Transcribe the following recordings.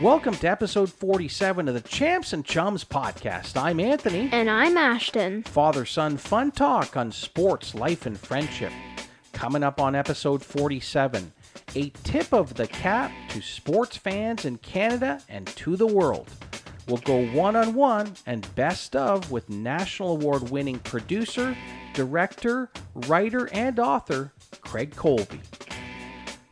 Welcome to episode 47 of the Champs and Chums podcast. I'm Anthony. And I'm Ashton. Father son fun talk on sports, life, and friendship. Coming up on episode 47, a tip of the cap to sports fans in Canada and to the world. We'll go one on one and best of with national award winning producer, director, writer, and author Craig Colby.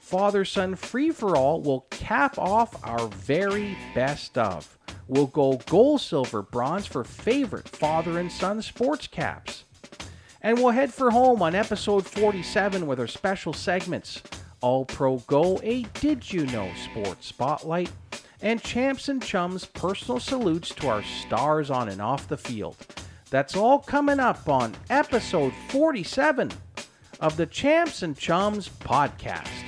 Father Son Free for All will cap off our very best of. We'll go gold, silver, bronze for favorite father and son sports caps. And we'll head for home on episode 47 with our special segments All Pro Go, a Did You Know Sports Spotlight, and Champs and Chums personal salutes to our stars on and off the field. That's all coming up on episode 47 of the Champs and Chums podcast.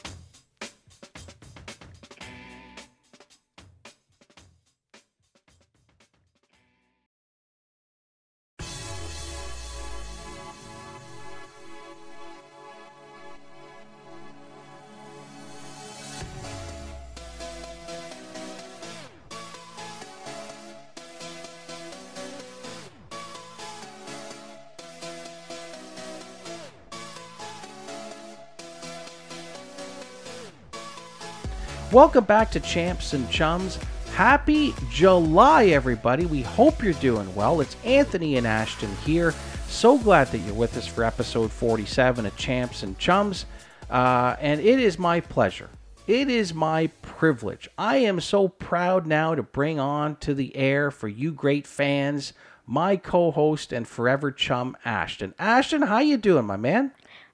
Welcome back to Champs and Chums. Happy July, everybody. We hope you're doing well. It's Anthony and Ashton here. So glad that you're with us for episode 47 of Champs and Chums. Uh, and it is my pleasure. It is my privilege. I am so proud now to bring on to the air for you great fans my co-host and forever chum Ashton. Ashton, how you doing, my man?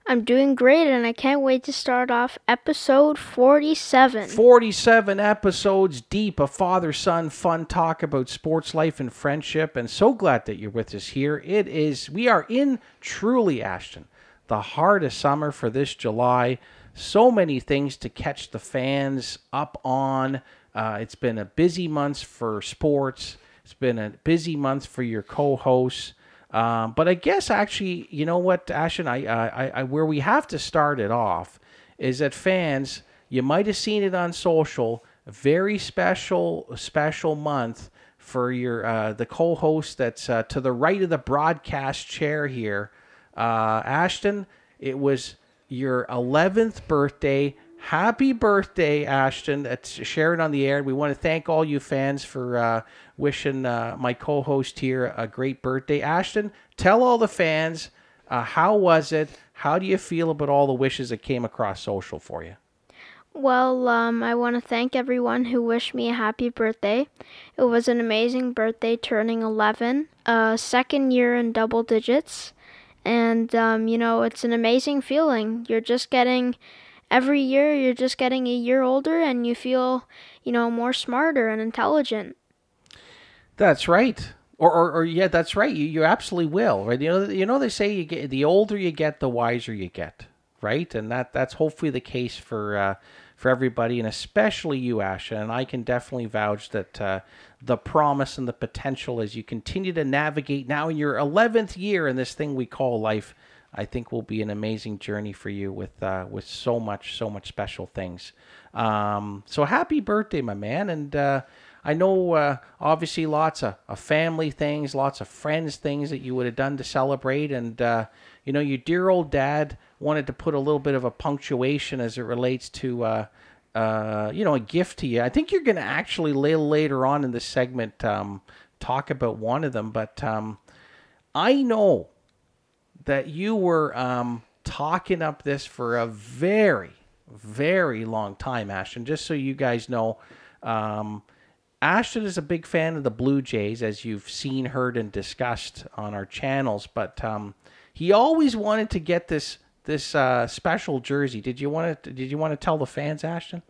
I'm doing great and I can't wait to start off episode 47. 47 episodes deep of father son fun talk about sports life and friendship and so glad that you're with us here. It is we are in truly ashton the of summer for this july. So many things to catch the fans up on. Uh, it's been a busy month for sports. It's been a busy month for your co-hosts um, but I guess actually, you know what, Ashton, I, I, I, where we have to start it off is that fans, you might have seen it on social, very special, special month for your uh, the co-host that's uh, to the right of the broadcast chair here, uh, Ashton. It was your 11th birthday. Happy birthday, Ashton. That's shared on the air. We want to thank all you fans for uh, wishing uh, my co-host here a great birthday. Ashton, tell all the fans uh, how was it? How do you feel about all the wishes that came across social for you? Well, um, I want to thank everyone who wished me a happy birthday. It was an amazing birthday, turning 11, uh, second year in double digits. And, um, you know, it's an amazing feeling. You're just getting, every year, you're just getting a year older and you feel, you know, more smarter and intelligent. That's right. Or, or, or yeah, that's right. You, you absolutely will, right? You know, you know, they say you get the older you get, the wiser you get, right? And that that's hopefully the case for uh, for everybody, and especially you, Asha. And I can definitely vouch that uh, the promise and the potential as you continue to navigate now in your eleventh year in this thing we call life. I think will be an amazing journey for you with uh, with so much so much special things. Um, so happy birthday, my man, and uh, I know uh, obviously lots of, of, family things, lots of friends things that you would have done to celebrate, and uh, you know your dear old dad wanted to put a little bit of a punctuation as it relates to uh, uh you know a gift to you. I think you're going to actually later on in this segment um, talk about one of them, but um, I know that you were um, talking up this for a very very long time, Ashton. Just so you guys know. Um, Ashton is a big fan of the Blue Jays, as you've seen, heard, and discussed on our channels. But um, he always wanted to get this this uh, special jersey. Did you want to? Did you want to tell the fans, Ashton?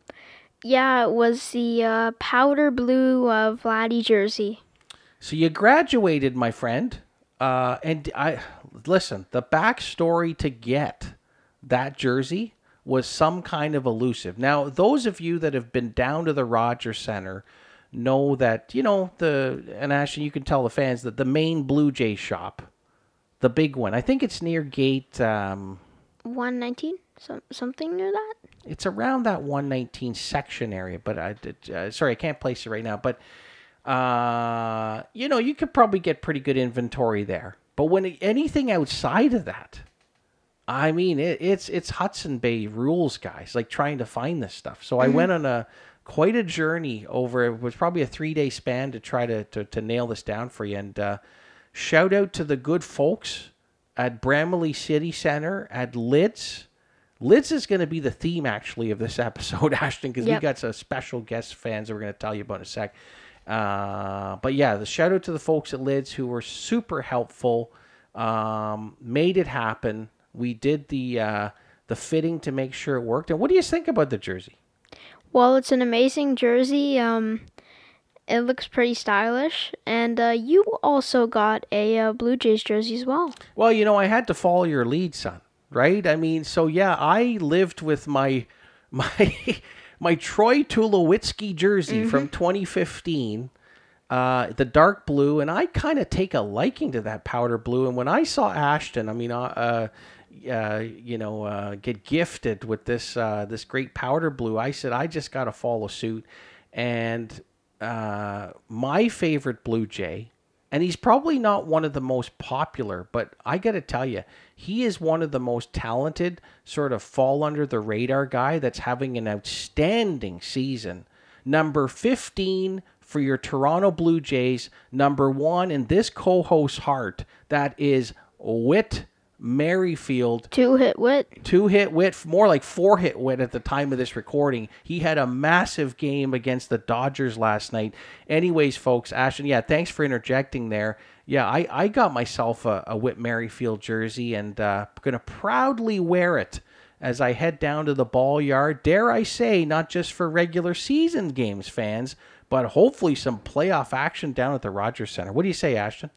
Yeah, it was the uh, powder blue uh, Vladdy jersey. So you graduated, my friend, uh, and I listen. The backstory to get that jersey was some kind of elusive. Now, those of you that have been down to the Rogers Center know that you know the and actually you can tell the fans that the main Blue Jay shop, the big one. I think it's near gate um, one nineteen, some something near that. It's around that 119 section area, but I did, uh, sorry, I can't place it right now. But uh, you know, you could probably get pretty good inventory there. But when anything outside of that, I mean, it, it's it's Hudson Bay rules, guys. Like trying to find this stuff. So I went on a quite a journey over. It was probably a three day span to try to, to to nail this down for you. And uh, shout out to the good folks at Bramalea City Center at Lids. Lids is going to be the theme actually of this episode, Ashton, because Yep. we got some special guest fans that we're going to tell you about in a sec. Uh, but yeah, the shout out to the folks at Lids who were super helpful, um, made it happen. We did the uh, the fitting to make sure it worked. And what do you think about the jersey? Well, it's an amazing jersey. Um, it looks pretty stylish, and uh, you also got a uh, Blue Jays jersey as well. Well, you know, I had to follow your lead, son. Right? I mean, so yeah, I lived with my my my Troy Tulowitzki jersey from 2015, uh, the dark blue, and I kind of take a liking to that powder blue. And when I saw Ashton, I mean, uh, uh, you know, uh, get gifted with this uh, this great powder blue, I said I just got to follow suit. And uh, my favorite Blue Jay, and he's probably not one of the most popular, but I got to tell you, he is one of the most talented, sort of fall under the radar guy that's having an outstanding season. Number 15 for your Toronto Blue Jays, number one in this co host's heart, that is Whit Merrifield Two hit wit. two hit wit, more like four hit wit at the time of this recording. He had a massive game against the Dodgers last night. Anyways, folks, Ashton, yeah, thanks for interjecting there. Yeah, I, I got myself a, a Whit Merrifield jersey and uh, going to proudly wear it as I head down to the ball yard. Dare I say, not just for regular season games fans, but hopefully some playoff action down at the Rogers Center. What do you say, Ashton?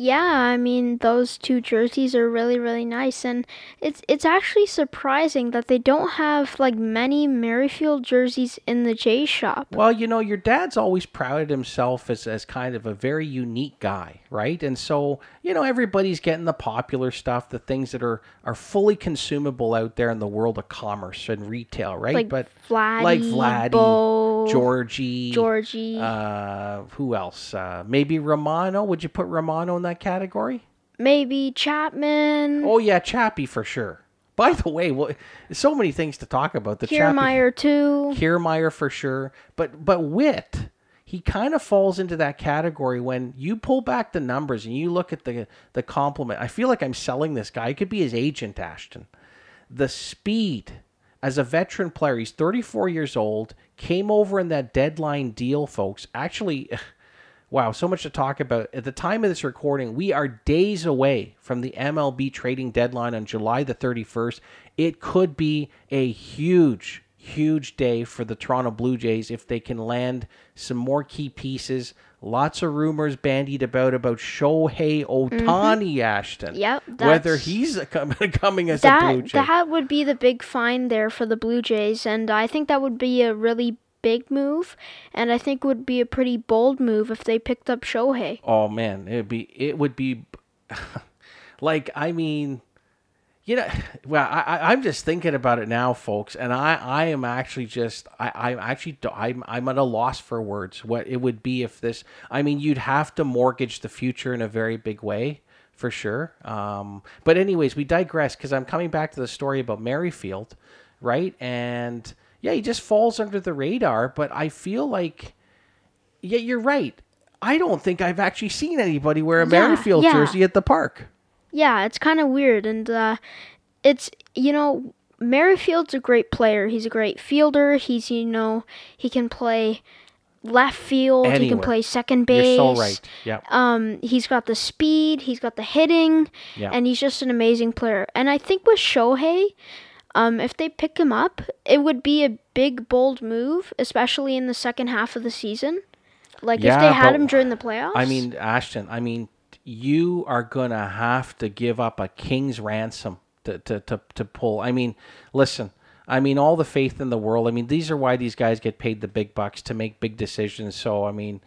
Yeah, I mean those two jerseys are really really nice, and it's it's actually surprising that they don't have like many Merrifield jerseys in the J shop. Well, you know, your dad's always prided himself as, as kind of a very unique guy, right? And so, you know, everybody's getting the popular stuff, the things that are, are fully consumable out there in the world of commerce and retail, right? Like but Vladdy, like Vladdy, Bo, Georgie, Georgie, uh, who else? Uh, maybe Romano. Would you put Romano in that category? maybe Chapman, Oh yeah, Chappie for sure. By the way, well, so many things to talk about. The Chappie too. Kiermaier for sure. But but Whit, he kind of falls into that category when you pull back the numbers and you look at the the compliment. I feel like I'm selling this guy. It could be his agent, Ashton. The speed as a veteran player, he's 34 years old, came over in that deadline deal, folks. Actually, wow, so much to talk about. At the time of this recording, we are days away from the MLB trading deadline on July the 31st. It could be a huge, huge day for the Toronto Blue Jays if they can land some more key pieces. Lots of rumors bandied about about Shohei mm-hmm. Ohtani Ashton. Yep, Whether he's com- coming as a Blue That Jay. that would be the big find there for the Blue Jays, and I think that would be a really big move, and I think would be a pretty bold move if they picked up Shohei. Oh man, it'd be it would be like I mean, you know, well I, I I'm just thinking about it now, folks, and I I am actually just I, I'm actually, I'm, I'm at a loss for words. What it would be if this? I mean, you'd have to mortgage the future in a very big way. For sure. Um, but anyways, we digress because I'm coming back to the story about Merrifield, right? And yeah, he just falls under the radar. But I feel like yeah, you're right. I don't think I've actually seen anybody wear a Yeah, Merrifield yeah. jersey at the park. Yeah, it's kind of weird, and uh, it's you know Merrifield's a great player. He's a great fielder. He's you know he can play left field. He can play second base. You're so right. Yeah. Um, he's got the speed, he's got the hitting, Yeah. and he's just an amazing player. And I think with Shohei, um, if they pick him up, it would be a big, bold move, especially in the second half of the season. Like if they had him during the playoffs. I mean, Ashton, I mean, you are going to have to give up a king's ransom to, to, to, to pull. I mean, listen, I mean, all the faith in the world. I mean, these are why these guys get paid the big bucks to make big decisions. So, I mean,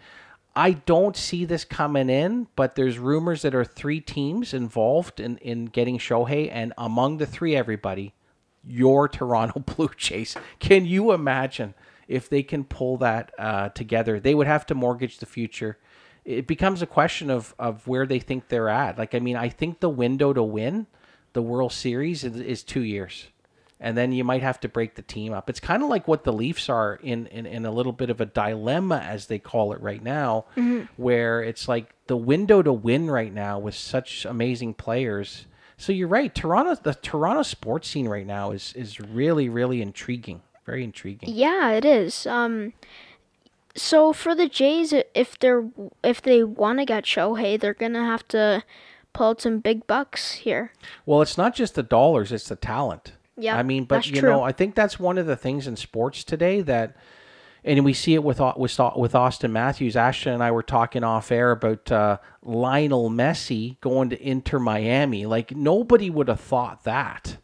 I don't see this coming in, but there's rumors that are three teams involved in, in getting Shohei, and among the three, everybody, your Toronto Blue Jays. Can you imagine if they can pull that uh, together? They would have to mortgage the future. It becomes a question of of where they think they're at. Like I mean, I think the window to win the World Series is, is two years and then you might have to break the team up. It's kind of like what the Leafs are in, in, in a little bit of a dilemma, as they call it right now, mm-hmm. where it's like the window to win right now with such amazing players. So you're right, Toronto, the Toronto sports scene right now is is really really intriguing, very intriguing. Yeah, it is. Um, so for the Jays, if they're if they want to get Shohei, they're gonna have to pull out some big bucks here. Well, it's not just the dollars; it's the talent. Yeah, I mean, but you true. know, I think that's one of the things in sports today that, and we see it with with with Auston Matthews. Ashton and I were talking off air about uh, Lionel Messi going to Inter Miami. Like nobody would have thought that.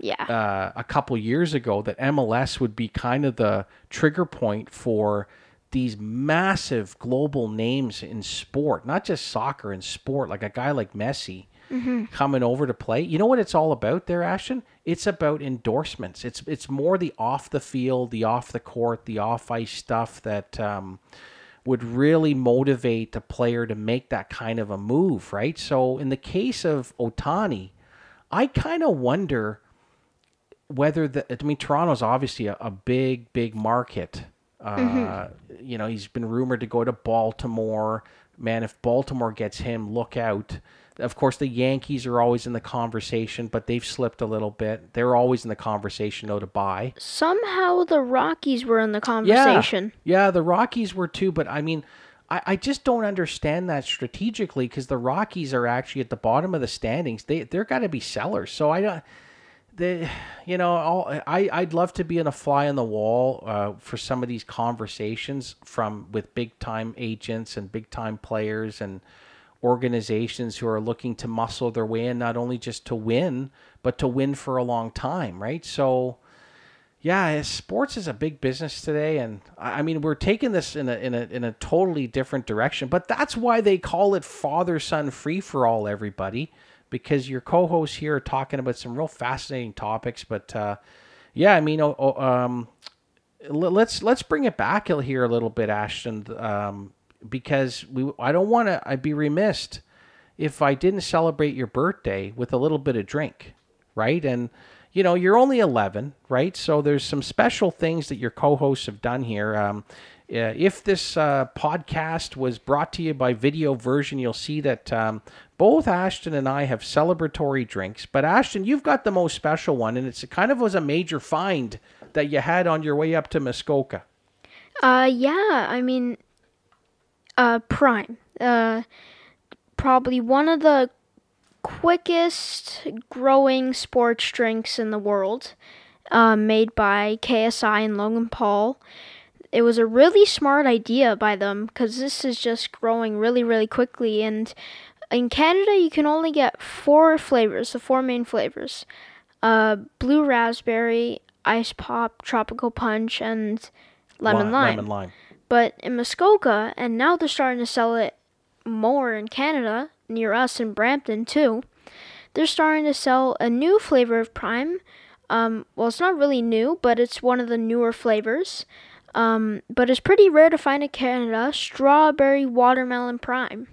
Yeah. Uh, a couple years ago, that MLS would be kind of the trigger point for these massive global names in sport, not just soccer and sport, like a guy like Messi mm-hmm. coming over to play. You know what it's all about there, Ashton? It's about endorsements. It's it's more the off the field, the off the court, the off ice stuff that um, would really motivate a player to make that kind of a move, right? So in the case of Ohtani, I kind of wonder whether the I mean Toronto's obviously a, a big big market. Uh, mm-hmm. You know, he's been rumored to go to Baltimore. Man, if Baltimore gets him, look out. Of course, the Yankees are always in the conversation, but they've slipped a little bit. They're always in the conversation, though, to buy. Somehow the Rockies were in the conversation. Yeah, yeah the Rockies were too, but I mean, I, I just don't understand that strategically because the Rockies are actually at the bottom of the standings. They they're got to be sellers. So I don't. They, you know, I'll, I I'd love to be in a fly on the wall uh, for some of these conversations from with big time agents and big time players and organizations who are looking to muscle their way in, not only just to win, but to win for a long time, right? So, yeah, sports is a big business today, and I mean we're taking this in a in a in a totally different direction. But that's why they call it father son free for all, everybody, because your co-hosts here are talking about some real fascinating topics. But uh, yeah, I mean, um, let's let's bring it back here a little bit, Ashton. Um, because we I don't want to I'd be remiss if I didn't celebrate your birthday with a little bit of drink, right? And you know, you're only 11, right? So there's some special things that your co-hosts have done here. Um, uh, if this uh, podcast was brought to you by video version, you'll see that um, both Ashton and I have celebratory drinks. But Ashton, you've got the most special one, and it's kind of was a major find that you had on your way up to Muskoka. Uh, yeah. I mean, uh, Prime. Uh, probably one of the quickest growing sports drinks in the world, uh, made by KSI and Logan Paul. It was a really smart idea by them because this is just growing really, really quickly. And in Canada, you can only get four flavors, the four main flavors uh, blue raspberry, ice pop, tropical punch, and lemon lime. Lemon lime. But in Muskoka, and now they're starting to sell it more in Canada, near us in Brampton too. They're starting to sell a new flavor of Prime. Um, well, it's not really new, but it's one of the newer flavors. Um, but it's pretty rare to find in Canada. Strawberry watermelon Prime.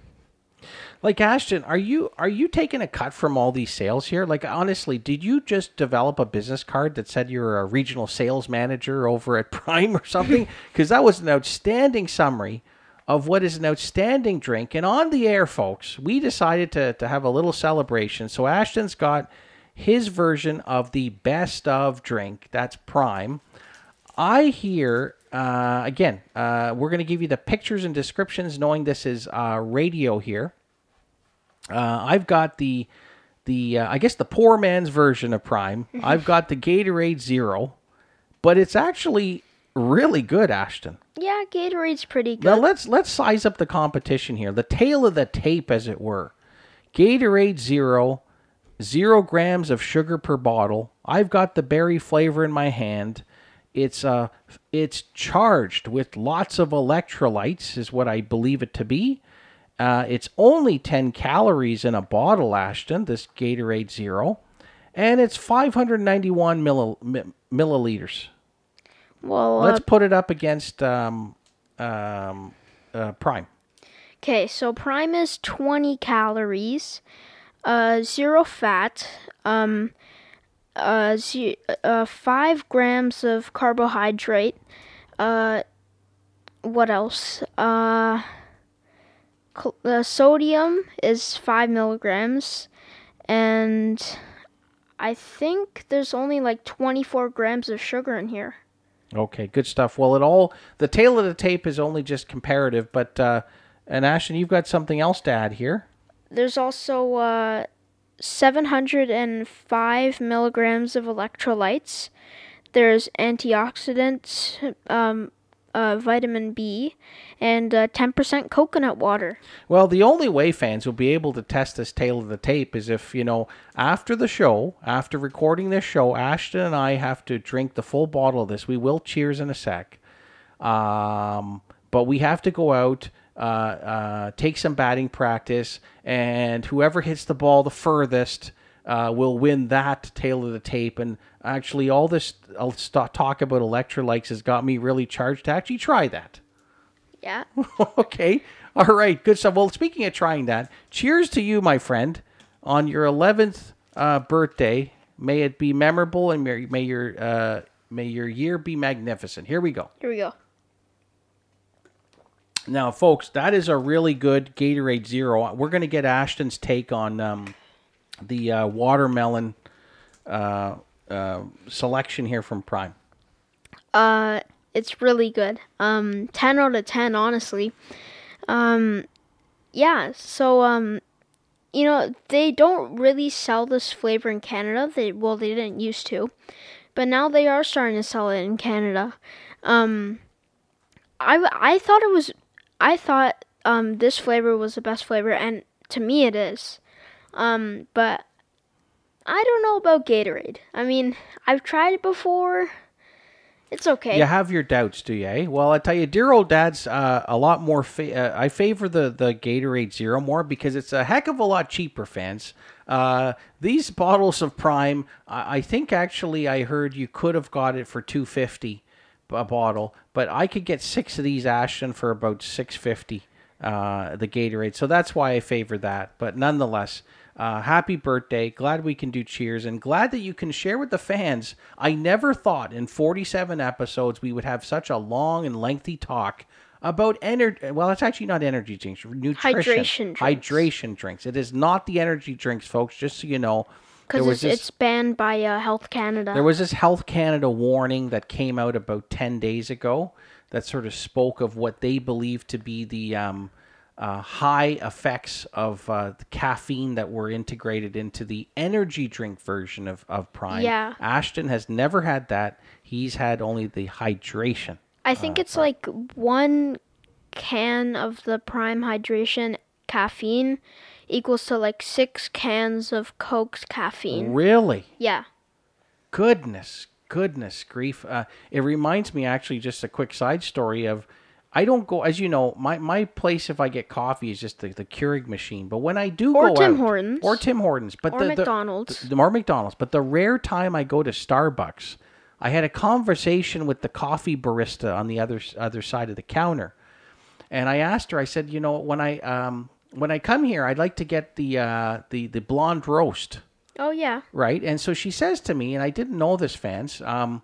Like Ashton, are you are you taking a cut from all these sales here? Like honestly, did you just develop a business card that said you're a regional sales manager over at Prime or something? Because that was an outstanding summary of what is an outstanding drink. And on the air, folks, we decided to to have a little celebration. So Ashton's got his version of the best of drink. That's Prime. I hear uh, again. Uh, we're going to give you the pictures and descriptions, knowing this is uh, radio here. Uh, I've got the the uh, I guess the poor man's version of Prime. I've got the Gatorade Zero, but it's actually really good, Ashton. Yeah, Gatorade's pretty good. Now let's let's size up the competition here. The tale of the tape, as it were. Gatorade Zero, zero grams of sugar per bottle. I've got the berry flavor in my hand. It's uh, it's charged with lots of electrolytes, is what I believe it to be. Uh, it's only 10 calories in a bottle, Ashton, this Gatorade Zero. and it's 591 milli- mi- milliliters. Well, Let's uh, put it up against um, um, uh, Prime. okay, so Prime is 20 calories, uh, zero fat, um, uh, uh, 5 grams of carbohydrate, uh, what else? Cl- uh, sodium is 5 milligrams, and I think there's only like 24 grams of sugar in here. Okay, good stuff. Well, it all the tale of the tape is only just comparative, but uh, and Ashton, you've got something else to add here. There's also uh, 705 milligrams of electrolytes. There's antioxidants, um, uh, vitamin B, and uh, 10% coconut water. Well, the only way fans will be able to test this tale of the tape is if, you know, after the show, after recording this show, Ashton and I have to drink the full bottle of this. We will cheers in a sec. Um, but we have to go out, uh, uh, take some batting practice, and whoever hits the ball the furthest uh, will win that tale of the tape. And actually, all this I'll talk about electrolytes has got me really charged to actually try that. Yeah. okay. All right. Good stuff. Well, speaking of trying that, cheers to you, my friend, on your 11th uh, birthday. May it be memorable and may, may your uh, may your year be magnificent. Here we go. Here we go. Now, folks, that is a really good Gatorade Zero. We're going to get Ashton's take on um, the uh, watermelon uh, uh, selection here from Prime. Uh, it's really good. Um, 10 out of 10, honestly. Um, yeah, so, um, you know, they don't really sell this flavor in Canada. They, well, they didn't used to. But now they are starting to sell it in Canada. Um, I, I thought it was, I thought, um, this flavor was the best flavor, and to me it is. Um, but I don't know about Gatorade. I mean, I've tried it before. It's okay. You have your doubts, do you? Eh? Well, I tell you, dear old dad's uh, a lot more. Fa- uh, I favor the the Gatorade Zero more because it's a heck of a lot cheaper, fans. Uh, these bottles of Prime, I, I think actually I heard you could have got it for two fifty a bottle, but I could get six of these Ashton for about six fifty. Uh, the Gatorade, so that's why I favor that. But nonetheless, uh, happy birthday. Glad we can do cheers and glad that you can share with the fans. I never thought in 47 episodes we would have such a long and lengthy talk about energy. Well, it's actually not energy drinks, nutrition. Hydration drinks. Hydration drinks. It is not the energy drinks, folks, just so you know. Because it's, this- it's banned by uh, Health Canada. there was this Health Canada warning that came out about 10 days ago that sort of spoke of what they believe to be the um, uh, high effects of uh, the caffeine that were integrated into the energy drink version of, of Prime. Yeah. Ashton has never had that. He's had only the hydration. I think it's like one can of the Prime Hydration caffeine equals to like six cans of Coke's caffeine. Really? Yeah. goodness, goodness grief. Uh, it reminds me actually just a quick side story of I don't go as you know my, my place if I get coffee is just the, the Keurig machine. But when I do Or go Tim out, Hortons. or Tim Hortons, but Or the, the- McDonald's. the, or McDonald's, but the rare time I go to Starbucks, I had a conversation with the coffee barista on the other other side of the counter, and I asked her. I said, you know, when I um when I come here, I'd like to get the uh the the blonde roast Oh yeah. right? And so she says to me, and I didn't know this, fans. Um,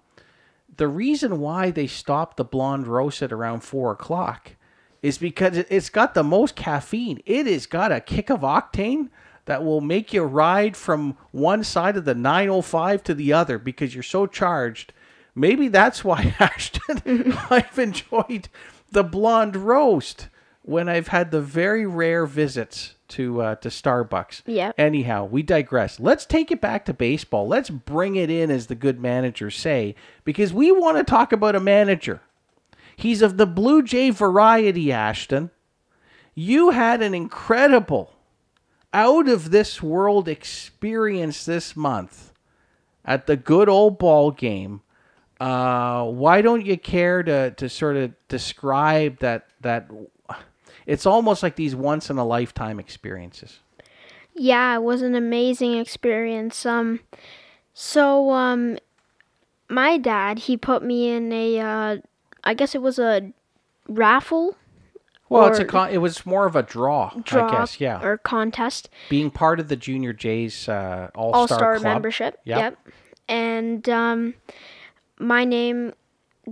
the reason why they stopped the blonde roast at around four o'clock is because it- it's got the most caffeine. It has got a kick of octane that will make you ride from one side of the 905 to the other because you're so charged. Maybe that's why Ashton I've enjoyed the blonde roast when I've had the very rare visits to uh, to Starbucks. Yeah. Anyhow, we digress. Let's take it back to baseball. Let's bring it in, as the good managers say, because we want to talk about a manager. He's of the Blue Jay variety, Ashton. You had an incredible, out of this world experience this month at the good old ball game. Uh, why don't you care to, to sort of describe that that it's almost like these once in a lifetime experiences. Yeah, it was an amazing experience. Um So, um, my dad, he put me in a, uh, I guess it was a raffle Well, it's a con- it was more of a draw, draw I guess. Yeah, or contest. being part of the Junior Jays uh, All Star membership. Yep. Yep. And um, my name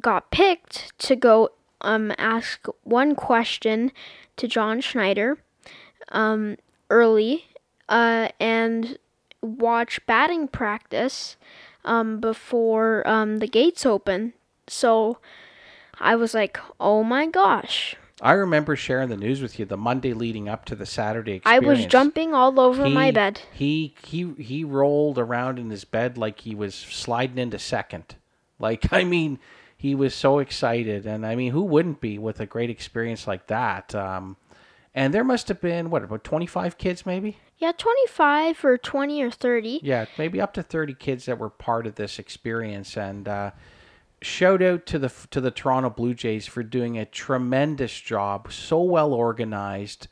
got picked to go um, ask one question to John Schneider um, early uh, and watch batting practice um, before um, the gates open. So I was like, oh my gosh. I remember sharing the news with you the Monday leading up to the Saturday I was jumping all over my bed. He he he rolled around in his bed like he was sliding into second. Like I mean, he was so excited, and I mean, who wouldn't be with a great experience like that? Um, and there must have been what about twenty five kids, maybe? Yeah, 25 or 20 or 30. Yeah, maybe up to thirty kids that were part of this experience, and uh, shout out to the to the Toronto Blue Jays for doing a tremendous job, so well organized,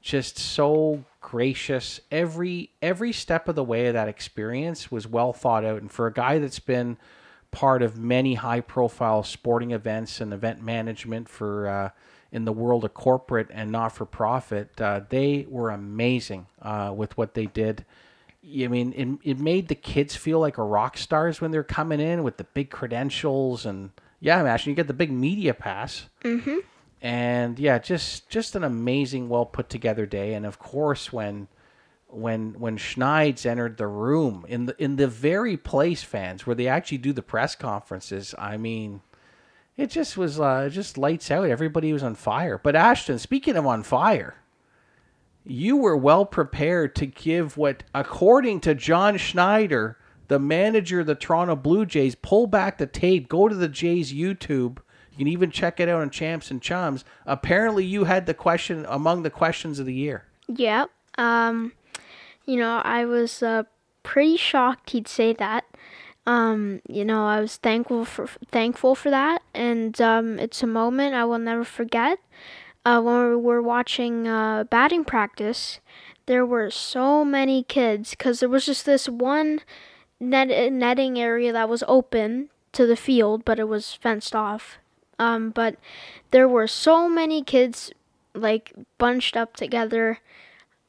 just so gracious. Every every step of the way of that experience was well thought out, and for a guy that's been part of many high profile sporting events and event management for uh, in the world of corporate and not for profit, uh, they were amazing uh, with what they did. I mean, it, it made the kids feel like a rock stars when they're coming in with the big credentials and yeah, imagine you get the big media pass. Mm-hmm. And yeah, just just an amazing, well put together day. And of course, when when when Schneids entered the room in the in the very place, fans where they actually do the press conferences, I mean, it just was uh, just lights out. Everybody was on fire. But Ashton, speaking of on fire, you were well prepared to give what, according to John Schneider, the manager of the Toronto Blue Jays, pull back the tape, go to the Jays YouTube. You can even check it out on Champs and Chums. Apparently, you had the question among the questions of the year. Yeah. Um, you know, I was uh, pretty shocked he'd say that. Um, you know, I was thankful for thankful for that, and um, it's a moment I will never forget. Uh, when we were watching uh, batting practice, there were so many kids because there was just this one net netting area that was open to the field, but it was fenced off. Um, but there were so many kids like bunched up together.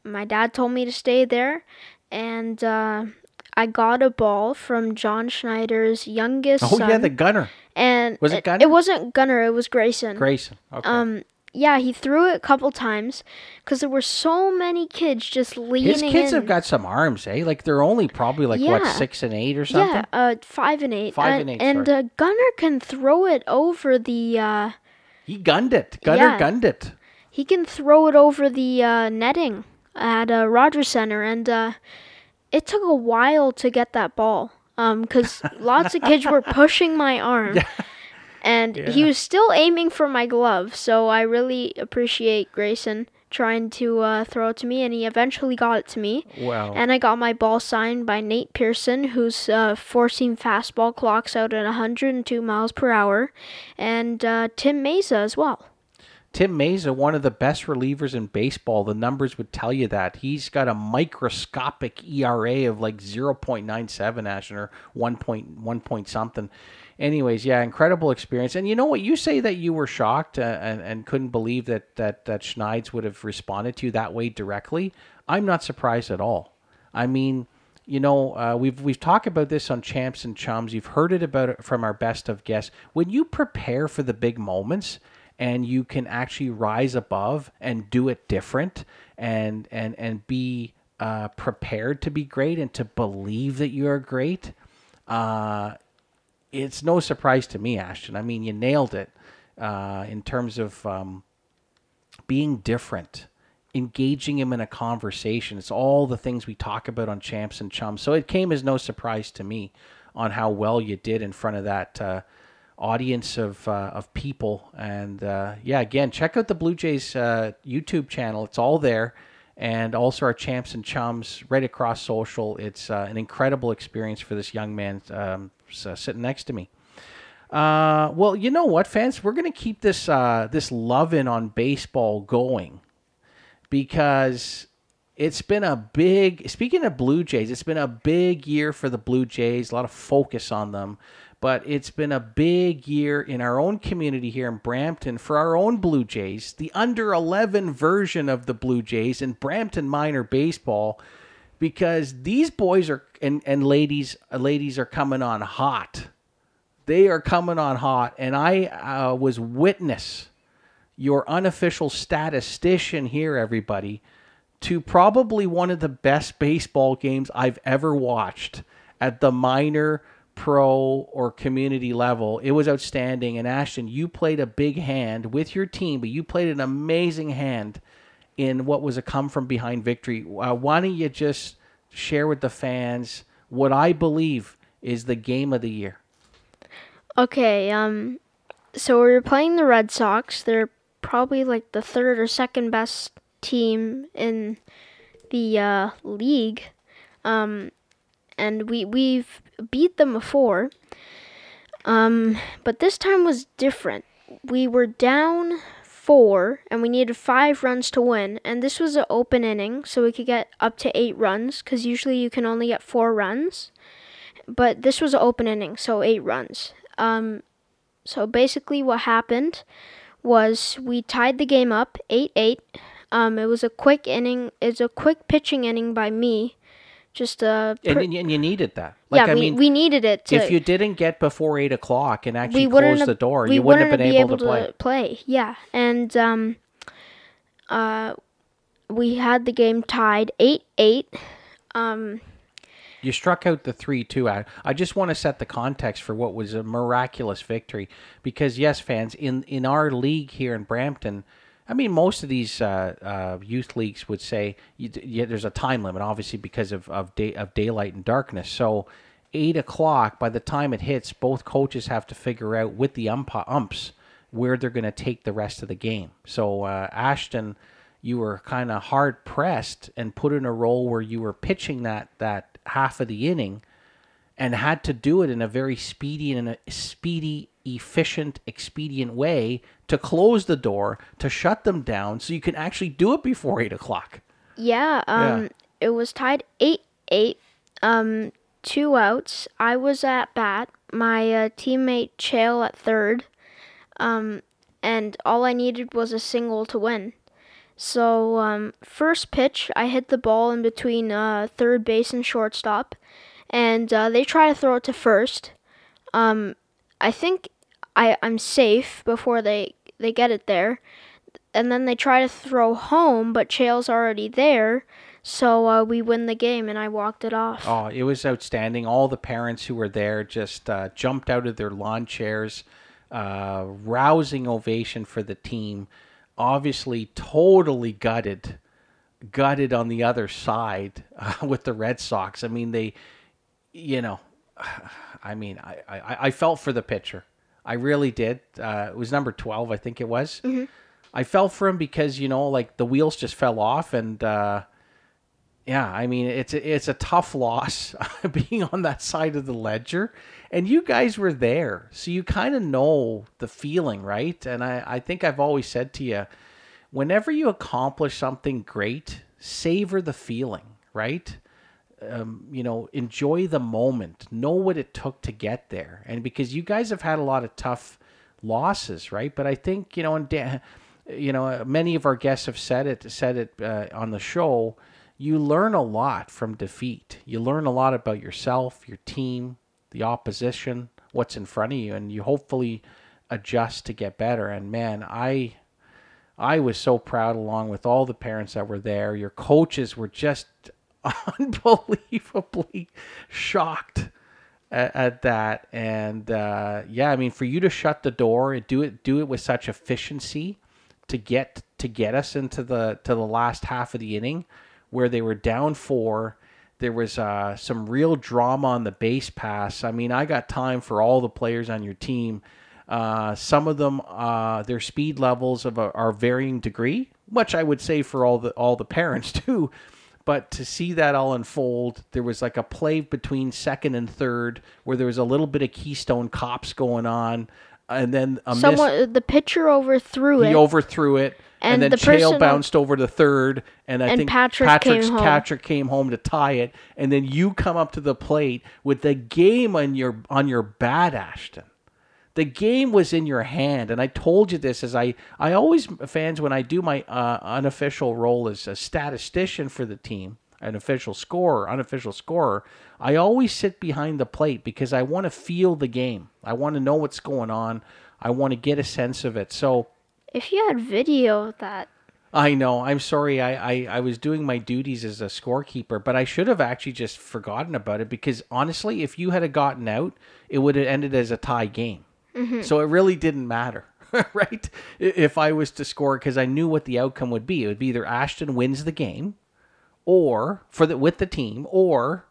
My dad told me to stay there, and uh, I got a ball from John Schneider's youngest Oh son. yeah, the gunner, and Was it Gunner? it wasn't Gunner. It was Grayson. Grayson. Okay. Um, yeah, he threw it a couple times because there were so many kids just leaning His kids in. have got some arms, eh? Like they're only probably like what six and eight or something. yeah, uh, five and eight. Five and, and eight, And sorry. uh, Gunner can throw it over the. Uh, He gunned it. Gunner Yeah. gunned it. he can throw it over the uh, netting at uh, Rogers Center, and uh, it took a while to get that ball because lots of kids were pushing my arm. And he was still aiming for my glove, so I really appreciate Grayson trying to uh, throw it to me, and he eventually got it to me. Well, And I got my ball signed by Nate Pearson, whose uh, four-seam fastball clocks out at 102 miles per hour, and uh, Tim Mayza as well. Tim Mayza, one of the best relievers in baseball. The numbers would tell you that. He's got a microscopic ERA of like 0.97, Ashton, or 1 point, 1 point something. Anyways, yeah, incredible experience. And you know what? You say that you were shocked uh, and, and couldn't believe that, that, that Schneids would have responded to you that way directly. I'm not surprised at all. I mean, you know, uh, we've we've talked about this on Champs and Chums. You've heard it about it from our best of guests. When you prepare for the big moments and you can actually rise above and do it different and and and be uh, prepared to be great and to believe that you are great, uh, it's no surprise to me, Ashton. I mean, you nailed it uh, in terms of um, being different, engaging him in a conversation. It's all the things we talk about on Champs and Chums. So it came as no surprise to me on how well you did in front of that uh, audience of uh, of people. And uh, yeah, again, check out the Blue Jays uh, YouTube channel. It's all there. And also our champs and chums right across social. It's uh, an incredible experience for this young man um, uh, sitting next to me. Uh, well, you know what, fans? We're to keep this this loving on baseball going because it's been a big. Speaking of Blue Jays, it's been a big year for the Blue Jays. A lot of focus on them, but it's been a big year in our own community here in Brampton for our own Blue Jays, the under 11 version of the Blue Jays in Brampton minor baseball because these boys are and, and ladies ladies are coming on hot. They are coming on hot and I uh, was witness your unofficial statistician here everybody to probably one of the best baseball games I've ever watched at the minor pro or community level. It was outstanding. And Ashton, you played a big hand with your team, but you played an amazing hand in what was a come from behind victory. Uh, why don't you just share with the fans what I believe is the game of the year? Okay, um, so we were playing the Red Sox. They're probably like the third or second best team in the uh, league, um, and we we've beat them before. Um, but this time was different. We were down four, and we needed five runs to win. And this was an open inning, so we could get up to eight runs. Because usually you can only get four runs, but this was an open inning, so eight runs. Um, so basically, what happened was we tied the game up eight eight um, it was a quick inning. It's a quick pitching inning by me. Just uh, pr- and, and you needed that. Like, yeah, I we, mean, we needed it. To, if you didn't get before eight o'clock and actually close the door, you wouldn't have been be able, able, to, play. play. Yeah, and um, uh, we had the game tied eight eight. Um, you struck out the 3 2. I, I just want to set the context for what was a miraculous victory. Because, yes, fans, in, in our league here in Brampton, I mean, most of these uh, uh, youth leagues would say you, there's a time limit, obviously because of of, day, of daylight and darkness. So eight o'clock, by the time it hits, both coaches have to figure out with the ump- umps where they're going to take the rest of the game. So uh, Ashton, you were kind of hard pressed and put in a role where you were pitching that that half of the inning, and had to do it in a very speedy and a speedy efficient, expedient way to close the door, to shut them down, so you can actually do it before eight o'clock. Yeah, um, yeah. it was tied eight eight. Um, two outs. I was at bat. My uh, teammate Chael at third. Um, and all I needed was a single to win. So um, first pitch, I hit the ball in between uh, third base and shortstop, and uh, they try to throw it to first. Um, I think I I'm safe before they they get it there, and then they try to throw home, but Chael's already there. So uh, we win the game, and I walked it off. Oh, it was outstanding! All the parents who were there just uh, jumped out of their lawn chairs, uh, rousing ovation for the team. Obviously, totally gutted, gutted on the other side with the Red Sox. I mean, they, you know, I mean, I, I, I felt for the pitcher. I really did. Uh, it was number 12, I think it was. Mm-hmm. I felt for him because, you know, like the wheels just fell off. And uh, yeah, I mean, it's a, it's a tough loss being on that side of the ledger. And you guys were there. So you kind of know the feeling, right? And I, I think I've always said to you whenever you accomplish something great, savor the feeling, right? Um, you know, enjoy the moment, know what it took to get there, and because you guys have had a lot of tough losses, right? But I think you know, and Dan, you know, many of our guests have said it, said it uh, on the show. You learn a lot from defeat. You learn a lot about yourself, your team, the opposition, what's in front of you, and you hopefully adjust to get better. And man, I I was so proud along with all the parents that were there. Your coaches were just unbelievably shocked at, at that. And uh, yeah, I mean, for you to shut the door and do it, do it with such efficiency to get to get us into the to the last half of the inning, where they were down four. There was uh, some real drama on the base pass. I mean, I got time for all the players on your team. Uh, some of them, uh, their speed levels of a, are varying degree, much I would say for all the all the parents too. But to see that all unfold, there was like a play between second and third where there was a little bit of Keystone Cops going on, and then a someone miss, the pitcher overthrew he it. He overthrew it. and, And then the Chael bounced over to third, and I And think Patrick Patrick's came home. Patrick came home to tie it, and then you come up to the plate with the game on your on your bat, Ashton. The game was in your hand, and I told you this as I I always fans when I do my uh, unofficial role as a statistician for the team, an official scorer, unofficial scorer. I always sit behind the plate because I want to feel the game. I want to know what's going on. I want to get a sense of it. So If you had video of that, I know. I'm sorry. I, I, I was doing my duties as a scorekeeper, but I should have actually just forgotten about it because honestly, if you had gotten out, it would have ended as a tie game. Mm-hmm. So it really didn't matter, right? If I was to score, because I knew what the outcome would be. It would be either Ashton wins the game, or for the with the team, or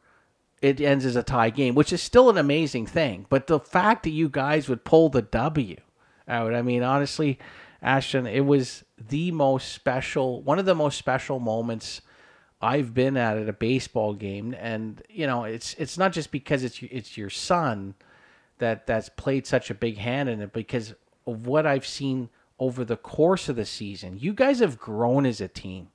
it ends as a tie game, which is still an amazing thing. But the fact that you guys would pull the W out, I mean, honestly, Ashton, it was the most special, one of the most special moments I've been at at a baseball game, and you know, it's it's not just because it's it's your son that that's played such a big hand in it, because of what I've seen over the course of the season. You guys have grown as a team.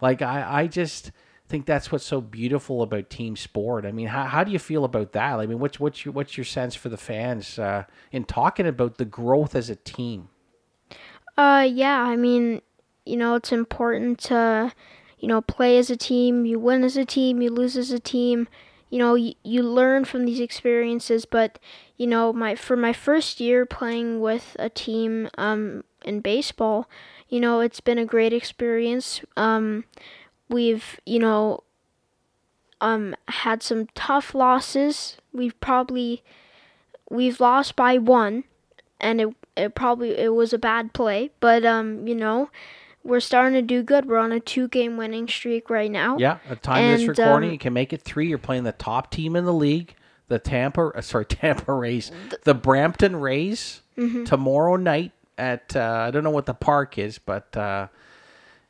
Like I, I just think that's what's so beautiful about team sport. I mean, how, how do you feel about that? I mean, what's what's your what's your sense for the fans uh, in talking about the growth as a team? uh, yeah, I mean, you know, it's important to, you know, play as a team. You win as a team, you lose as a team. You know, you, you learn from these experiences. But, you know, my for my first year playing with a team um, in baseball, you know, it's been a great experience. Um, we've, you know, um, had some tough losses. We've probably we've lost by one, and it it probably it was a bad play, but um, you know, we're starting to do good. We're on a two game winning streak right now. Yeah, at time of this recording, um, you can make it three. You're playing the top team in the league, the Tampa, uh, sorry, Tampa Rays, the Brampton Rays Mm-hmm. tomorrow night at uh, I don't know what the park is, but uh,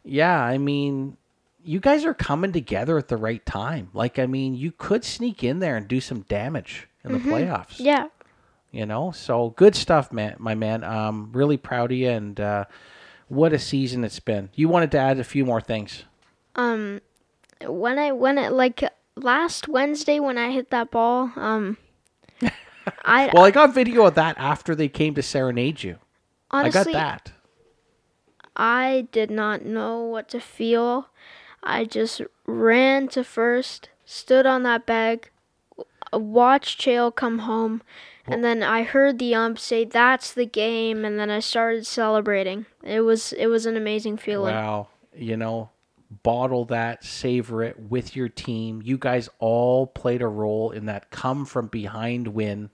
yeah, I mean, you guys are coming together at the right time. Like, I mean, you could sneak in there and do some damage in the playoffs. Mm-hmm. Yeah. You know, so good stuff, man, my man. Um, really proud of you, and uh, what a season it's been. You wanted to add a few more things. Um, when I when it like last Wednesday when I hit that ball, um, I Well, I got video of that after they came to serenade you. honestly I got that. I did not know what to feel. I just ran to first, stood on that bag, watched Chael come home, and then I heard the ump say, "That's the game," and then I started celebrating. It was it was an amazing feeling. Wow. You know, bottle that, savor it with your team. You guys all played a role in that come from behind win.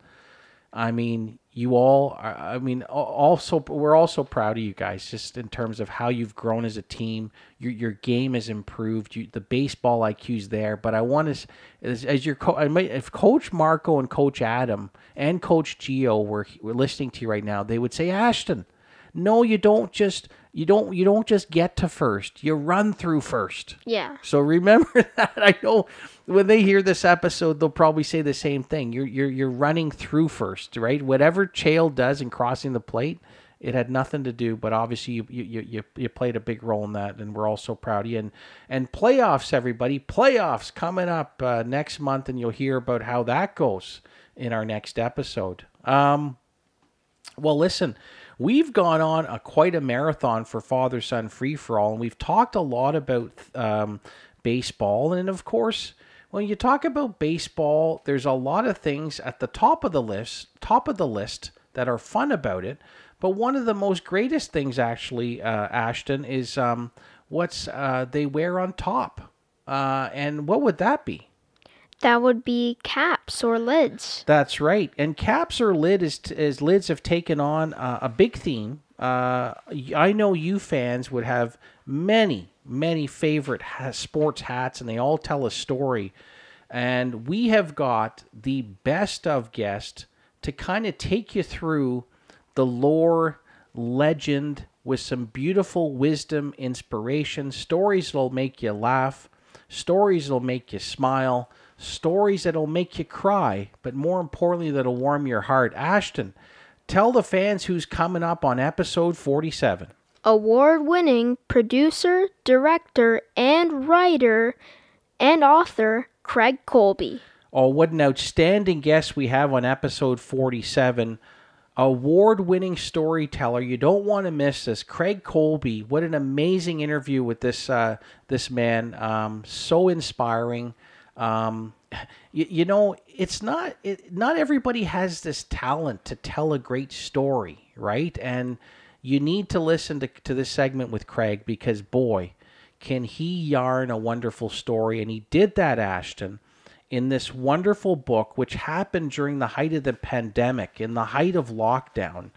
I mean, you all are, I mean, also we're also proud of you guys just in terms of how you've grown as a team. Your your game has improved. You, the baseball IQ's there, but I want to as, as your co- I might if Coach Marco and Coach Adam and Coach Gio were were listening to you right now, they would say, "Ashton, no, you don't just you don't you don't just get to first. You run through first. Yeah. So remember that. I know when they hear this episode, they'll probably say the same thing. You're you're you're running through first, right? Whatever Chael does in crossing the plate, it had nothing to do. But obviously, you you you you, played a big role in that, and we're all so proud of you. And and playoffs, everybody, playoffs coming up uh, next month, and you'll hear about how that goes in our next episode. Um, well, listen, we've gone on a quite a marathon for Father Son Free for All, and we've talked a lot about um, baseball. And of course, when you talk about baseball, there's a lot of things at the top of the list, top of the list that are fun about it. But one of the most greatest things, actually, uh, Ashton, is um, what's uh, they wear on top. Uh, and what would that be? That would be caps or lids. That's right. And caps or lid is as lids have taken on uh, a big theme. Uh, I know you fans would have many, many favorite ha- sports hats, and they all tell a story. And we have got the best of guest to kind of take you through the lore, legend, with some beautiful wisdom, inspiration, stories that'll make you laugh, stories that'll make you smile, stories that'll make you cry, but more importantly, that'll warm your heart. Ashton, tell the fans who's coming up on episode 47. award winning producer, director, and writer and author Craig Colby. Oh, what an outstanding guest we have on episode 47. Award winning storyteller. You don't want to miss this. Craig Colby. What an amazing interview with this uh, this man. Um, so inspiring. Um, you, you know, it's not it, not everybody has this talent to tell a great story, right? And you need to listen to, to this segment with Craig because boy, can he yarn a wonderful story. And he did that, Ashton in this wonderful book, which happened during the height of the pandemic, in the height of lockdown,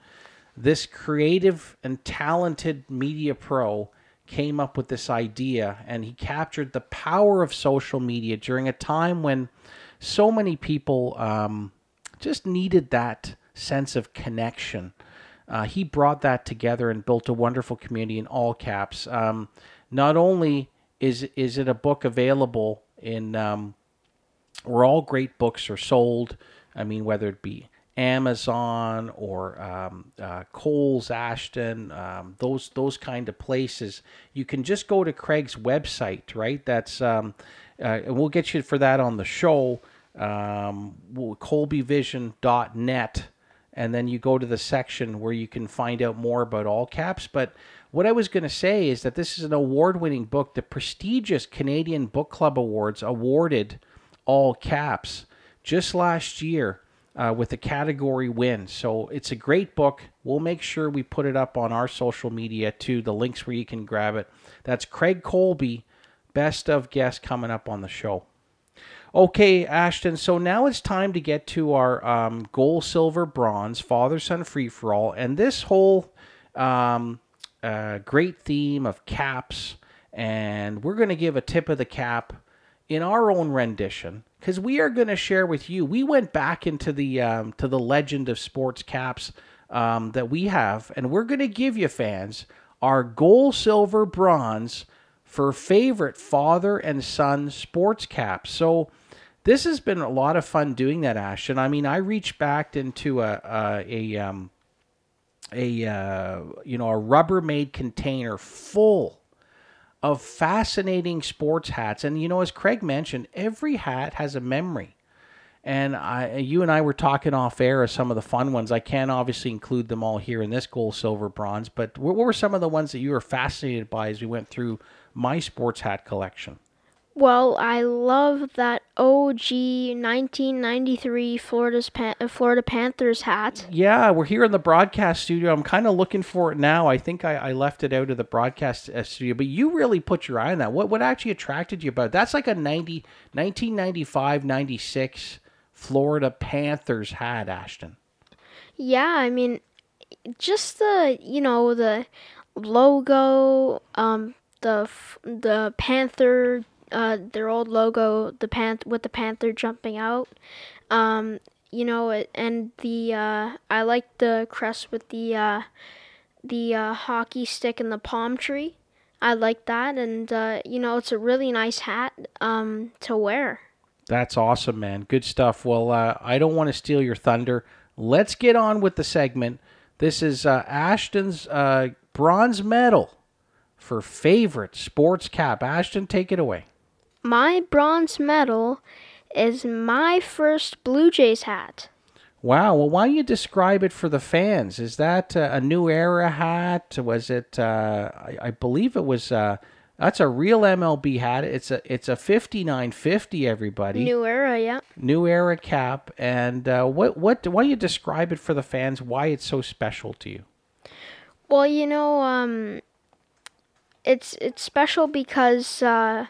this creative and talented media pro came up with this idea and he captured the power of social media during a time when so many people um, just needed that sense of connection. Uh, he brought that together and built a wonderful community in all caps. Um, not only is is it a book available in um, where all great books are sold. I mean, whether it be Amazon or um, uh, Coles, Ashton, um, those those kind of places, you can just go to Craig's website, right? That's um, uh, and we'll get you for that on the show, um, ColbyVision.net, and then you go to the section where you can find out more about all caps. But what I was going to say is that this is an award-winning book. The prestigious Canadian Book Club Awards awarded all caps just last year uh, with a category win. So it's a great book. We'll make sure we put it up on our social media too, the links where you can grab it. That's Craig Colby, best of guest coming up on the show. Okay, Ashton, so now it's time to get to our um, gold, silver, bronze, father son free for all. And this whole um, uh, great theme of caps, and we're going to give a tip of the cap in our own rendition because we are going to share with you. We went back into the um, to the legend of sports caps um, that we have, and we're going to give you fans our gold, silver, bronze for favorite father and son sports caps. So this has been a lot of fun doing that, Ashton. I mean, I reached back into a a, a um, a uh, you know a Rubbermaid container full of fascinating sports hats. And you know, as Craig mentioned, every hat has a memory. And I, you and I were talking off air of some of the fun ones. I can't obviously include them all here in this gold, silver, bronze, but what were some of the ones that you were fascinated by as we went through my sports hat collection? Well, I love that OG 1993 Florida's Pan- uh, Florida Panthers hat. Yeah, we're here in the broadcast studio. I'm kind of looking for it now. I think I, I left it out of the broadcast uh, studio, but you really put your eye on that. What what actually attracted you about it? That's like a 90, 1995 96 Florida Panthers hat, Ashton. Yeah, I mean, just the you know the logo, um, the the Panther uh, their old logo, the panth with the panther jumping out. Um, you know, and the uh, I like the crest with the uh, the uh, hockey stick and the palm tree. I like that, and uh, you know, it's a really nice hat um, to wear. That's awesome, man. Good stuff. Well, uh, I don't want to steal your thunder. Let's get on with the segment. This is Ashton's bronze medal for favorite sports cap. Ashton, take it away. My bronze medal is my first Blue Jays hat. Wow. Well, why don't you describe it for the fans? Is that uh, a new era hat? Was it? Uh, I, I, believe it was. Uh, that's a real MLB hat. It's a it's a fifty nine fifty. Everybody. New era, yeah. New era cap. And uh, what what? Why don't you describe it for the fans? Why it's so special to you? Well, you know, um, it's it's special because uh,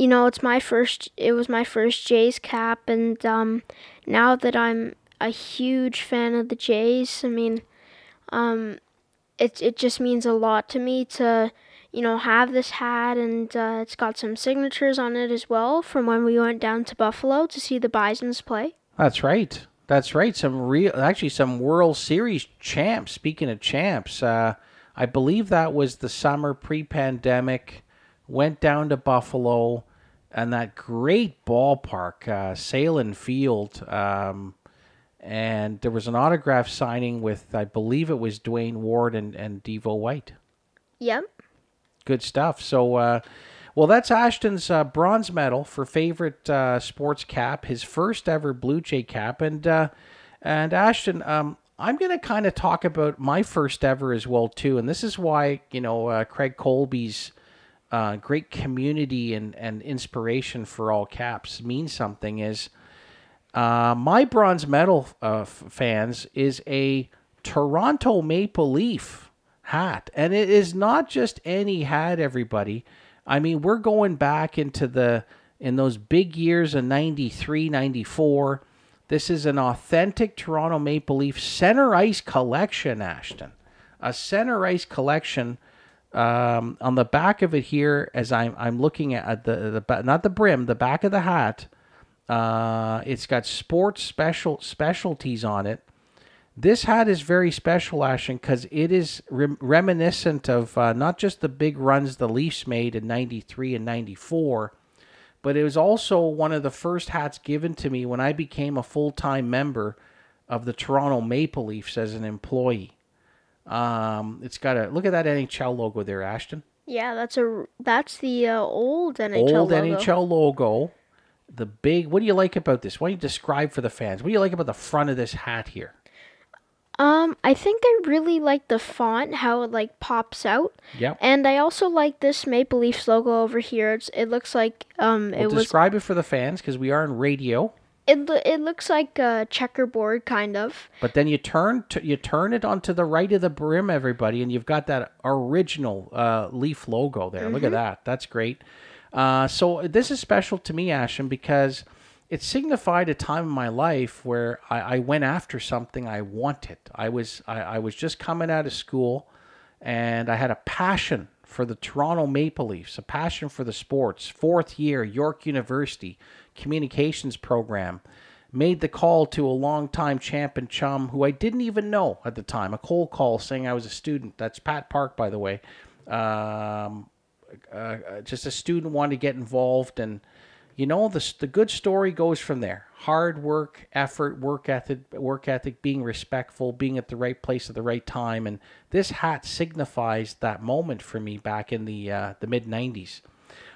you know, it's my first. It was my first Jays cap, and um, now that I'm a huge fan of the Jays, I mean, um, it it just means a lot to me to, you know, have this hat, and uh, it's got some signatures on it as well from when we went down to Buffalo to see the Bison's play. That's right. That's right. Some real, actually, some World Series champs. Speaking of champs, uh, I believe that was the summer pre-pandemic. Went down to Buffalo and that great ballpark, uh, Sahlen Field. Um, and there was an autograph signing with I believe it was Duane Ward and and Devo White. Yep. Good stuff. So, uh, well, that's Ashton's uh, bronze medal for favorite uh, sports cap, his first ever Blue Jay cap, and uh, and Ashton, um, I'm going to kind of talk about my first ever as well too, and this is why you know uh, Craig Colby's uh, great community and and inspiration for all caps means something. Is uh, my bronze medal uh, f- fans is a Toronto Maple Leaf hat, and it is not just any hat. Everybody, I mean, we're going back into the in those big years of 93, 94. This is an authentic Toronto Maple Leaf center ice collection, Ashton. A center ice collection. Um, on the back of it here, as I'm I'm looking at the the not the brim, the back of the hat. Uh, it's got sports special specialties on it. This hat is very special, Ashton, because it is re- reminiscent of uh, not just the big runs the Leafs made in '93 and '94, but it was also one of the first hats given to me when I became a full time member of the Toronto Maple Leafs as an employee. Um, it's got a look at that NHL logo there, Ashton. Yeah, that's a that's the uh, old NHL Old logo. NHL logo. The big. What do you like about this? Why don't you describe for the fans? What do you like about the front of this hat here? Um, I think I really like the font, how it like pops out, Yeah. and I also like this Maple Leafs logo over here. It's, it looks like um Well, it was describe it for the fans because we are in radio. It lo- it looks like a checkerboard kind of. But then you turn to, you turn it onto the right of the brim, everybody, and you've got that original uh, leaf logo there. Look at that. That's great. Uh, so this is special to me, Ashton, because it signified a time in my life where I, I went after something I wanted. I was I, I was just coming out of school, and I had a passion for the Toronto Maple Leafs, a passion for the sports. Fourth year, York University communications program. Made the call to a longtime champ and chum who I didn't even know at the time. A cold call saying I was a student. That's Pat Park, by the way. Um, uh, uh, just a student wanted to get involved, and you know the the good story goes from there. Hard work, effort, work ethic, work ethic, being respectful, being at the right place at the right time, and this hat signifies that moment for me back in the uh, the mid '90s.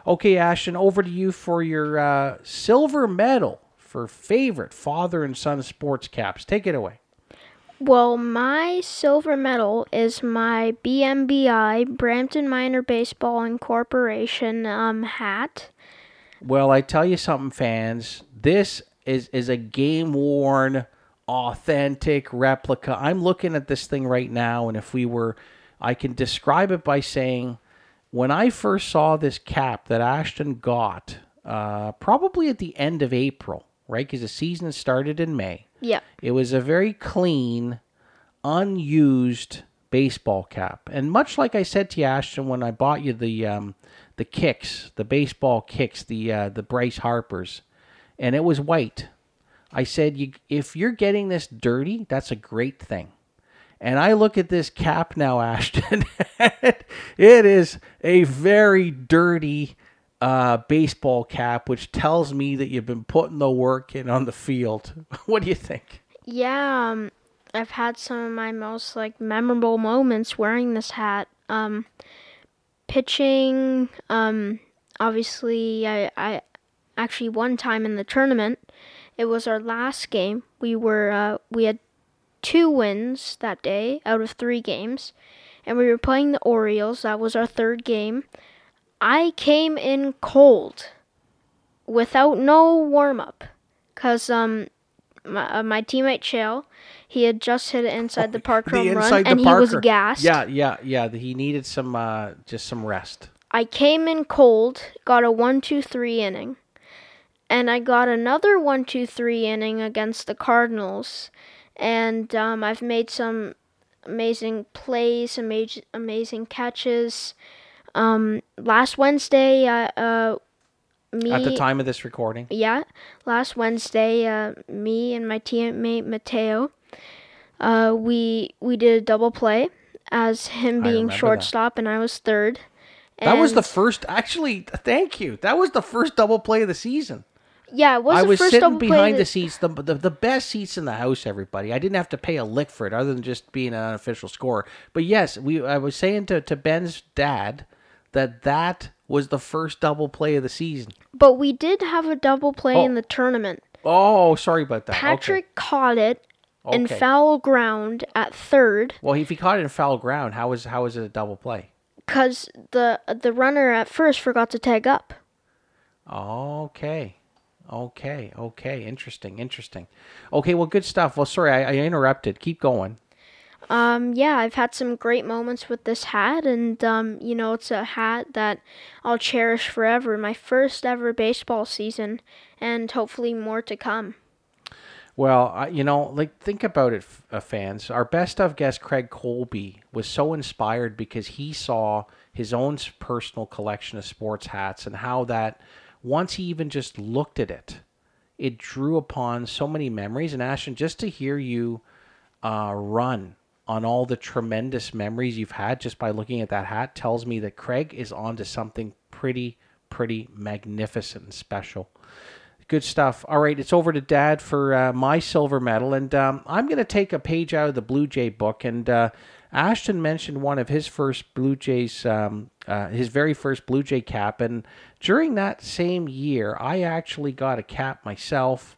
Okay, Ashton, over to you for your uh, silver medal for favorite father and son sports caps. Take it away. Well, my silver medal is my BMBI Brampton Minor Baseball Incorporation um hat. Well, I tell you something, fans. This is is a game worn, authentic replica. I'm looking at this thing right now, and if we were, I can describe it by saying, when I first saw this cap that Ashton got, uh, probably at the end of April, right? Because the season started in May. Yeah. It was a very clean, unused baseball cap, and much like I said to you, Ashton, when I bought you the um, the kicks, the baseball kicks, the uh, the Bryce Harpers, and it was white. I said, you, if you're getting this dirty, that's a great thing. And I look at this cap now, Ashton. it is a very dirty uh, baseball cap, which tells me that you've been putting the work in on the field. what do you think? Yeah, um, I've had some of my most like memorable moments wearing this hat. Um, pitching, um, obviously, I, I actually one time in the tournament, it was our last game. We were uh, we had two wins that day out of three games, and we were playing the Orioles. That was our third game. I came in cold, without no warm up, cause um my, uh, my teammate Shale, he had just hit it inside the park home run, and he was gassed. Yeah, yeah, yeah. He needed some, uh, just some rest. I came in cold, got a one two three inning, and I got another one two three inning against the Cardinals, and um, I've made some amazing plays, amazing amazing catches. Um, last Wednesday, uh, uh, me At the time of this recording, yeah, last Wednesday, uh, me and my teammate Mateo, uh, we we did a double play as him being remember that. shortstop and I was third. that was the first. Actually, thank you. That was the first double play of the season. Yeah, it was I the was first sitting double play behind the that- seats, the, the the best seats in the house. Everybody, I didn't have to pay a lick for it, other than just being an unofficial scorer. But yes, we. I was saying to to Ben's dad that that was the first double play of the season. But we did have a double play Oh. in the tournament. Oh, sorry about that. Okay. Patrick caught it in Okay. foul ground at third Well, if he caught it in foul ground, how was how was it a double play? because the the runner at first forgot to tag up. Okay. Okay. Okay. Interesting. Interesting. Okay. Well, good stuff. Well, sorry, I, I interrupted. Keep going. Um, yeah, I've had some great moments with this hat, and um, you know, it's a hat that I'll cherish forever. My first ever baseball season, and hopefully more to come. Well, I, you know, like think about it, f- uh, fans. Our best of guest Craig Colby was so inspired because he saw his own personal collection of sports hats and how that once he even just looked at it, it drew upon so many memories. And Ashton, just to hear you uh, run on all the tremendous memories you've had just by looking at that hat tells me that Craig is onto something pretty, pretty magnificent and special. Good stuff. All right, it's over to Dad for uh, my silver medal, and um, I'm going to take a page out of the Blue Jay book. And uh, Ashton mentioned one of his first Blue Jays, um, uh, his very first Blue Jay cap, and during that same year, I actually got a cap myself.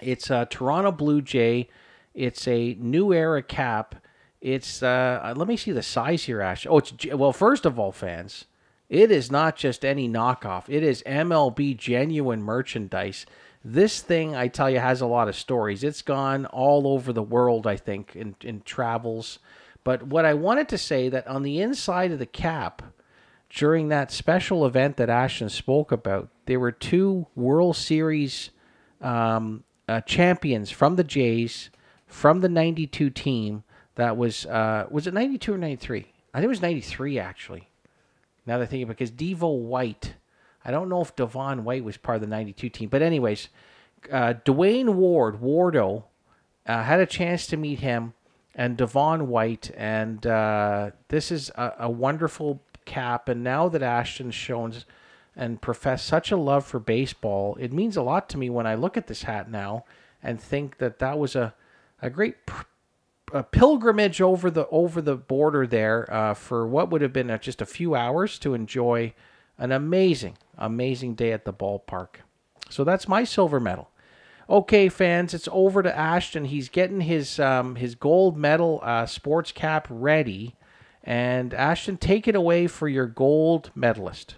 It's a Toronto Blue Jay. It's a new era cap. It's uh, let me see the size here, Ash. Oh, it's well. First of all, fans, it is not just any knockoff. It is MLB genuine merchandise. This thing, I tell you, has a lot of stories. It's gone all over the world, I think, in, in travels. But what I wanted to say that on the inside of the cap, during that special event that Ashton spoke about, there were two World Series um, uh, champions from the Jays, from the '92 team. That was uh, was it '92 or '93? I think it was '93 actually. Now that I think because Devo White, I don't know if Devon White was part of the '92 team, but anyways, uh, Duane Ward, Wardo, uh, had a chance to meet him and Devon White, and uh, this is a, a wonderful cap. And now that Ashton's shown and professed such a love for baseball, it means a lot to me when I look at this hat now and think that that was a a great pr- a pilgrimage over the over the border there uh, for what would have been just a few hours to enjoy an amazing amazing day at the ballpark. So that's my silver medal. Okay, fans, it's over to Ashton. He's getting his um, his gold medal uh, sports cap ready, and Ashton, take it away for your gold medalist.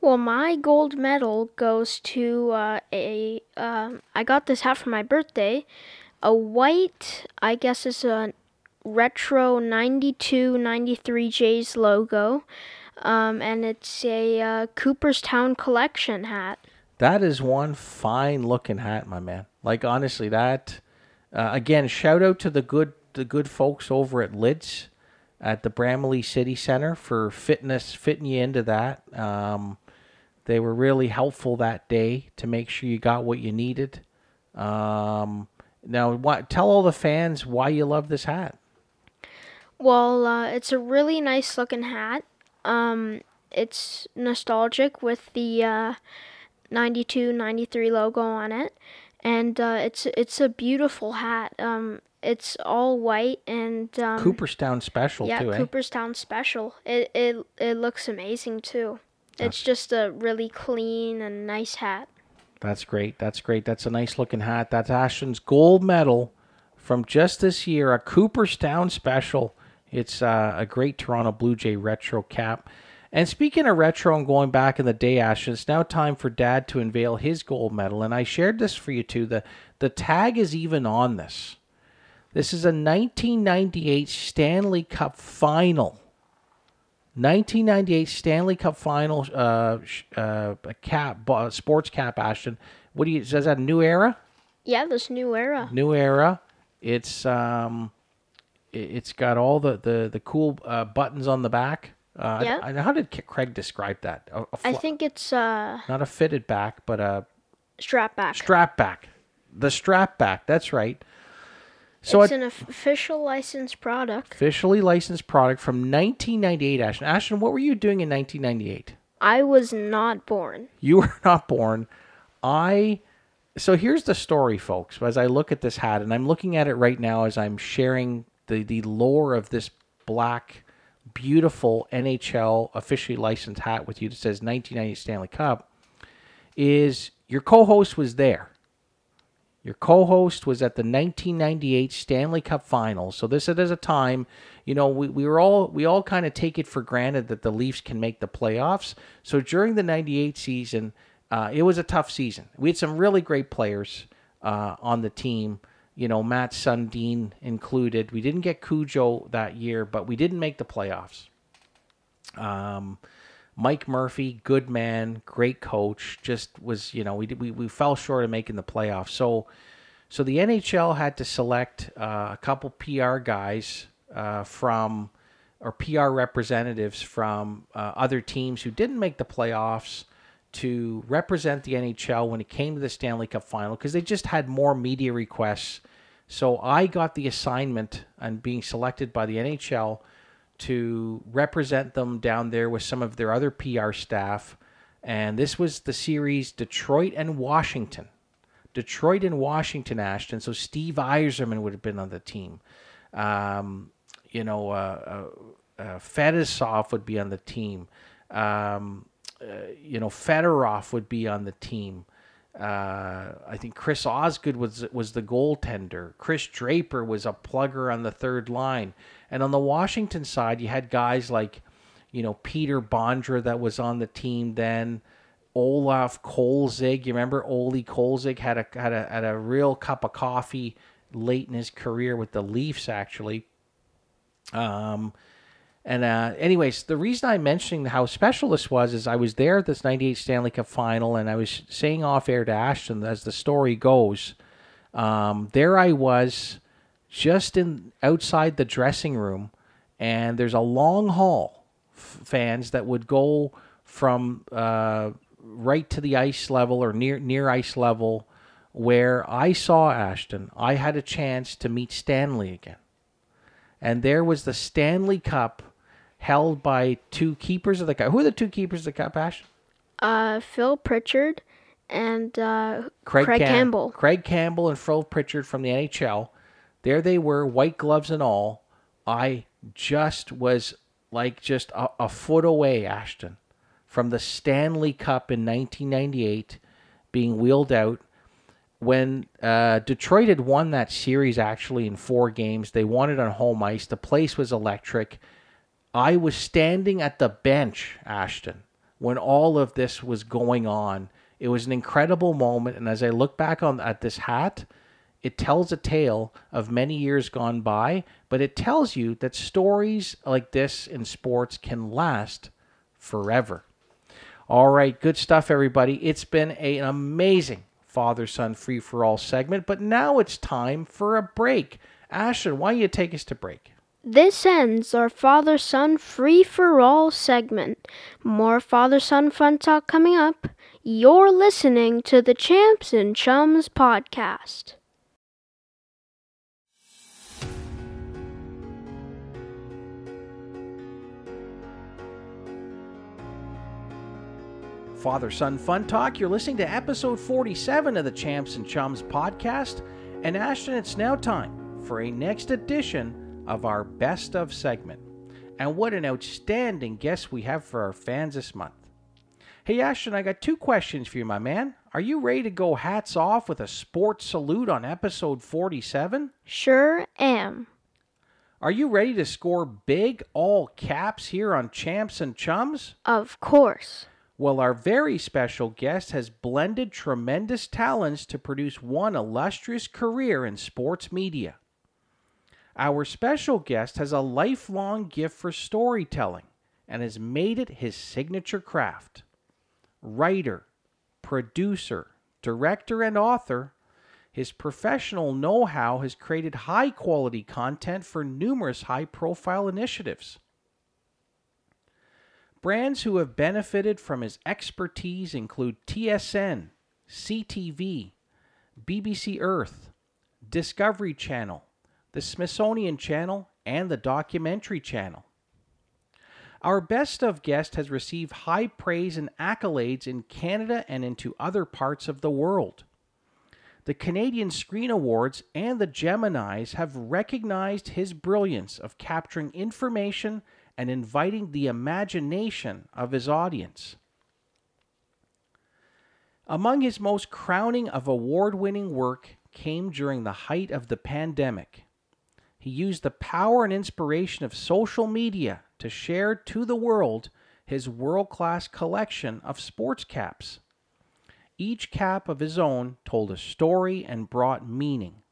Well, my gold medal goes to uh, a. Um, I got this hat for my birthday. A white, I guess it's a retro 92 93 Jays logo. Um, and it's a uh, Cooperstown collection hat. That is one fine looking hat, my man. Like honestly, that uh, again, shout out to the good the good folks over at Lids at the Bramalea City Center for fitness fitting you into that. Um, they were really helpful that day to make sure you got what you needed. Um, now, what, tell all the fans why you love this hat. Well, uh, it's a really nice looking hat. Um, it's nostalgic with the uh, 92 93 logo on it. And uh, it's it's a beautiful hat. Um, it's all white and um, Cooperstown special yeah, too, eh? Cooperstown special. It it it looks amazing too. It's just a really clean and nice hat. That's great. That's great. That's a nice looking hat. That's Ashton's gold medal from just this year, a Cooperstown special. It's uh, a great Toronto Blue Jay retro cap. And speaking of retro and going back in the day, Ashton, it's now time for Dad to unveil his gold medal. And I shared this for you too. The the tag is even on this. This is a 1998 Stanley Cup final. 1998 Stanley Cup Final uh, uh, cap uh, sports cap Ashton. What do you says that a new era? Yeah, this new era. New era. It's um, it, it's got all the the the cool uh, buttons on the back. Uh, Yeah. I, I- how did Craig describe that? A, a I fl- think it's uh not a fitted back, but a strap back. strap back. The strap back. That's right. So it's an official licensed product. officially licensed product from 1998. Ashton. Ashton, what were you doing in 1998? I was not born. You were not born. I so here's the story, folks. As I look at this hat, and I'm looking at it right now as I'm sharing the the lore of this black, beautiful NHL officially licensed hat with you that says 1990 Stanley Cup. Is your co-host was there? Your co-host was at the 1998 Stanley Cup Finals. So this is a time, you know, we, we were all we all kind of take it for granted that the Leafs can make the playoffs. So during the 98 season, uh, it was a tough season. We had some really great players uh, on the team. You know, Mats Sundin included. We didn't get Cujo that year, but we didn't make the playoffs. Um, Mike Murphy, good man, great coach. Just was, you know, we we we fell short of making the playoffs. So, so the NHL had to select uh, a couple PR guys uh, from or PR representatives from uh, other teams who didn't make the playoffs to represent the NHL when it came to the Stanley Cup final because they just had more media requests. So I got the assignment and being selected by the NHL to represent them down there with some of their other PR staff. And this was the series Detroit and Washington. Detroit and Washington, Ashton. So Steve Yzerman would have been on the team. Um, you know, uh, uh, uh, Fetisov would be on the team. Um, uh, you know, Fedorov would be on the team. Uh, I think Chris Osgood was was the goaltender. Chris Draper was a plugger on the third line, and on the Washington side, you had guys like, you know, Peter Bondra that was on the team then. Olaf Kolzig, you remember Ole Kolzig had a had a had a real cup of coffee late in his career with the Leafs actually. Um, and uh, anyways, the reason I'm mentioning how special this was is I was there at this '98 Stanley Cup final, and I was saying off air to Ashton as the story goes. Um, there I was, just in outside the dressing room, and there's a long hall, f- fans that would go from uh, right to the ice level or near near ice level, where I saw Ashton. I had a chance to meet Stanley again, and there was the Stanley Cup held by two keepers of the cup. Who are the two keepers of the cup, Ash? Uh, Phil Pritchard and uh, Craig, Craig Cam- Campbell. Craig Campbell and Phil Pritchard from the NHL. There they were, white gloves and all. I just was like just a, a foot away, Ashton, from the Stanley Cup in 1998 being wheeled out. When uh, Detroit had won that series actually in four games, they won it on home ice. The place was electric. I was standing at the bench, Ashton, when all of this was going on. It was an incredible moment, and as I look back on at this hat, it tells a tale of many years gone by, but it tells you that stories like this in sports can last forever. All right, good stuff, everybody. It's been a, an amazing father son free for all segment, but now it's time for a break. Ashton, why don't you take us to break? This ends our father son free for all segment. More father son fun talk coming up. You're listening to the Champs and Chums podcast. Father Son Fun Talk. You're listening to episode 47 of the Champs and Chums podcast. And Ashton, it's now time for a next edition of our Best of segment. And what an outstanding guest we have for our fans this month. Hey, Ashton, I got two questions for you, my man. Are you ready to go hats off with a sports salute on episode 47? Sure am. Are you ready to score big all caps here on Champs and Chums? Of course. Well, our very special guest has blended tremendous talents to produce one illustrious career in sports media. Our special guest has a lifelong gift for storytelling and has made it his signature craft. Writer, producer, director, and author, his professional know how has created high quality content for numerous high profile initiatives. Brands who have benefited from his expertise include TSN, CTV, BBC Earth, Discovery Channel, the Smithsonian Channel, and the Documentary Channel. Our best of guest has received high praise and accolades in Canada and into other parts of the world. The Canadian Screen Awards and the Geminis have recognized his brilliance of capturing information and inviting the imagination of his audience. Among his most crowning of award winning work came during the height of the pandemic. He used the power and inspiration of social media to share to the world his world class collection of sports caps. Each cap of his own told a story and brought meaning.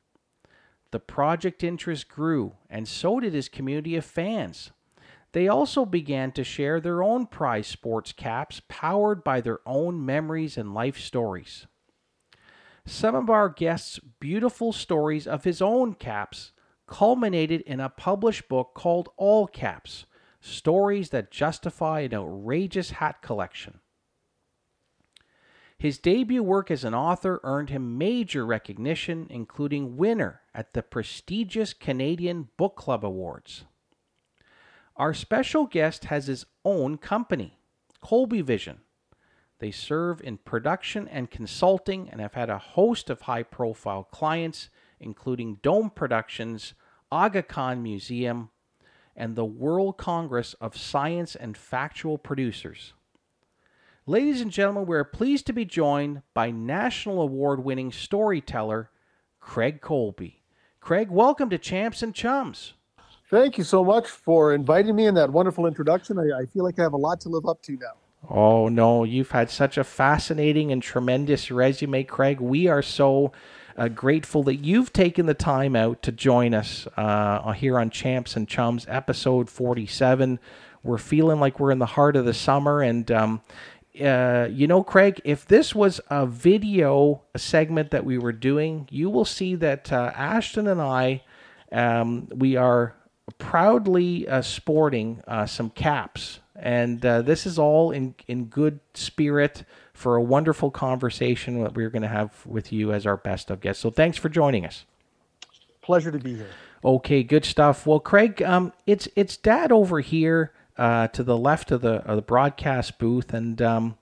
The project interest grew, and so did his community of fans. They also began to share their own prize sports caps powered by their own memories and life stories. Some of our guests' beautiful stories of his own caps culminated in a published book called All Caps Stories that Justify an Outrageous Hat Collection. His debut work as an author earned him major recognition, including winner at the prestigious Canadian Book Club Awards. Our special guest has his own company, Colby Vision. They serve in production and consulting and have had a host of high profile clients, including Dome Productions, Aga Khan Museum, and the World Congress of Science and Factual Producers. Ladies and gentlemen, we are pleased to be joined by national award winning storyteller Craig Colby. Craig, welcome to Champs and Chums. Thank you so much for inviting me in that wonderful introduction. I, I, feel like I have a lot to live up to now. Oh, no, you've had such a fascinating and tremendous resume, Craig. We are so uh, grateful that you've taken the time out to join us uh, here on Champs and Chums, episode 47. We're feeling like we're in the heart of the summer, and um, uh, you know, Craig, if this was a video segment that we were doing, you will see that uh, Ashton and I, um, we are proudly uh, sporting uh, some caps, and this is all in in good spirit for a wonderful conversation that we're going to have with you as our best of guests. So, thanks for joining us. Pleasure to be here. Okay, good stuff. Well, Craig, um, it's it's Dad over here uh, to the left of the, of the broadcast booth, and um,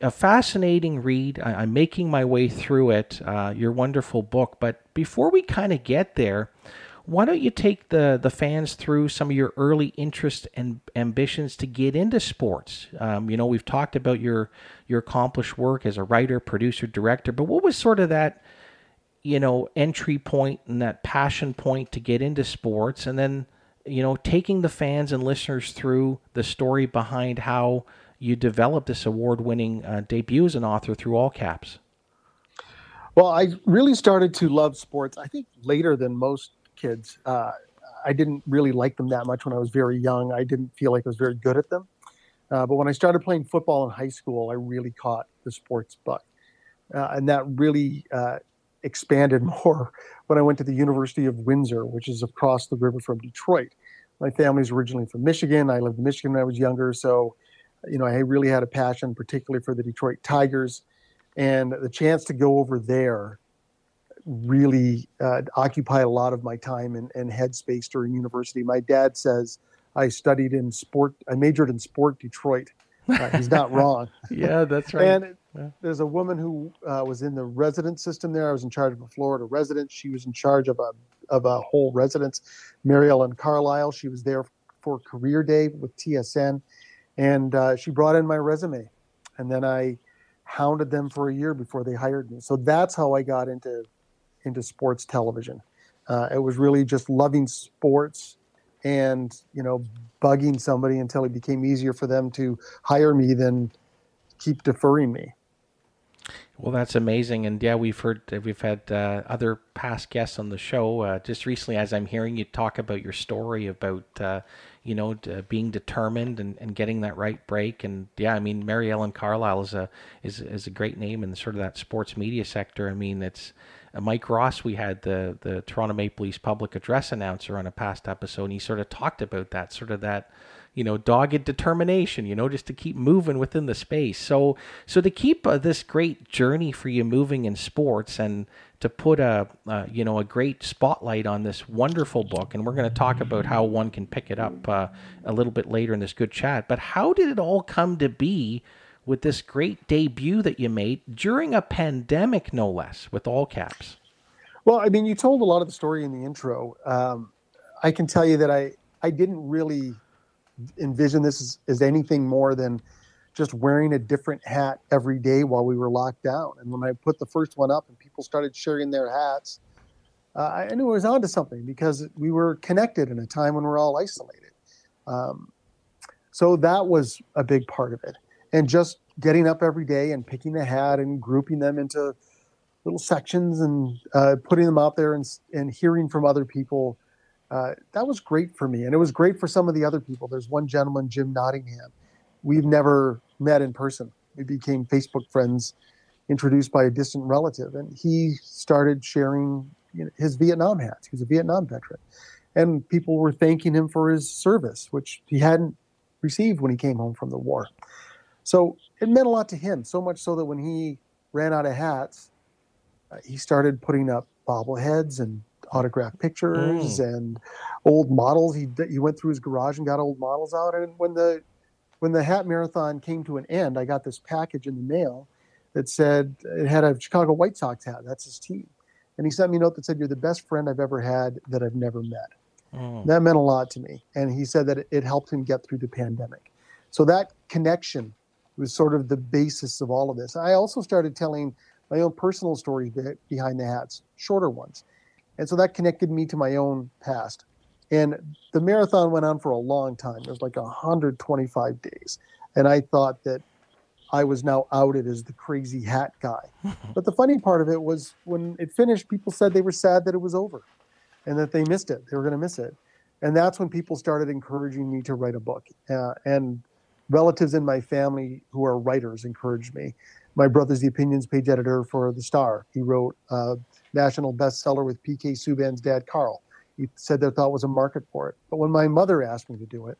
a fascinating read. I, am making my way through it. Uh, your wonderful book, but before we kind of get there, why don't you take the the fans through some of your early interests and ambitions to get into sports? Um, you know, we've talked about your your accomplished work as a writer, producer, director, but what was sort of that you know entry point and that passion point to get into sports, and then you know, taking the fans and listeners through the story behind how you developed this award-winning uh, debut as an author through all caps. Well, I really started to love sports. I think later than most kids. Uh, I didn't really like them that much when I was very young. I didn't feel like I was very good at them. Uh, but when I started playing football in high school, I really caught the sports bug, uh, and that really uh, expanded more when I went to the University of Windsor, which is across the river from Detroit. My family's originally from Michigan. I lived in Michigan when I was younger, so you know I really had a passion, particularly for the Detroit Tigers, and the chance to go over there really uh, occupied a lot of my time and, and headspace during university. My dad says I studied in sport. I majored in sport Detroit. Uh, he's not wrong. yeah, that's right. And yeah. there's a woman who uh, was in the resident system there. I was in charge of a Florida residence. She was in charge of a of a whole residence. Mary Ellen Carlyle. She was there for career day with TSN, and uh, she brought in my resume, and then I hounded them for a year before they hired me. So that's how I got into into sports television. Uh, it was really just loving sports and you know bugging somebody until it became easier for them to hire me than keep deferring me. Well, that's amazing, and yeah, we've heard we've had uh, other past guests on the show. Uh, just recently, as I'm hearing you talk about your story about uh, you know being determined and, and getting that right break, and yeah, I mean Mary Ellen Carlyle is a is is a great name in sort of that sports media sector. I mean, it's uh, Mike Ross, we had the the Toronto Maple Leafs public address announcer on a past episode, and he sort of talked about that, sort of that, you know, dogged determination, you know, just to keep moving within the space. So, so to keep uh, this great journey for you moving in sports and to put a uh, you know a great spotlight on this wonderful book, and we're going to talk about how one can pick it up uh, a little bit later in this good chat. But how did it all come to be with this great debut that you made during a pandemic, no less, with all caps? Well, I mean, you told a lot of the story in the intro. Um, I can tell you that I I didn't really envision this as, as anything more than just wearing a different hat every day while we were locked down. And when I put the first one up and people started sharing their hats, uh, I knew I was onto something because we were connected in a time when we're all isolated. Um, so that was a big part of it. And just getting up every day and picking the hat and grouping them into little sections and uh, putting them out there and, and hearing from other people. Uh, that was great for me. And it was great for some of the other people. There's one gentleman, Jim Nottingham. We've never met in person. We became Facebook friends, introduced by a distant relative, and he started sharing you know, his Vietnam hats. He was a Vietnam veteran, and people were thanking him for his service, which he hadn't received when he came home from the war. So it meant a lot to him, so much so that when he ran out of hats, uh, he started putting up bobbleheads and autographed pictures mm. and old models. He he went through his garage and got old models out. And when the when the hat marathon came to an end, I got this package in the mail that said it had a Chicago White Sox hat. That's his team. And he sent me a note that said, You're the best friend I've ever had that I've never met. Mm. That meant a lot to me. And he said that it helped him get through the pandemic. So that connection was sort of the basis of all of this. I also started telling my own personal stories behind the hats, shorter ones. And so that connected me to my own past. And the marathon went on for a long time. It was like 125 days. And I thought that I was now outed as the crazy hat guy. but the funny part of it was when it finished, people said they were sad that it was over and that they missed it. They were going to miss it. And that's when people started encouraging me to write a book. Uh, and relatives in my family who are writers encouraged me. My brother's the opinions page editor for The Star. He wrote a national bestseller with PK Subban's dad, Karl he said there thought was a market for it. But when my mother asked me to do it,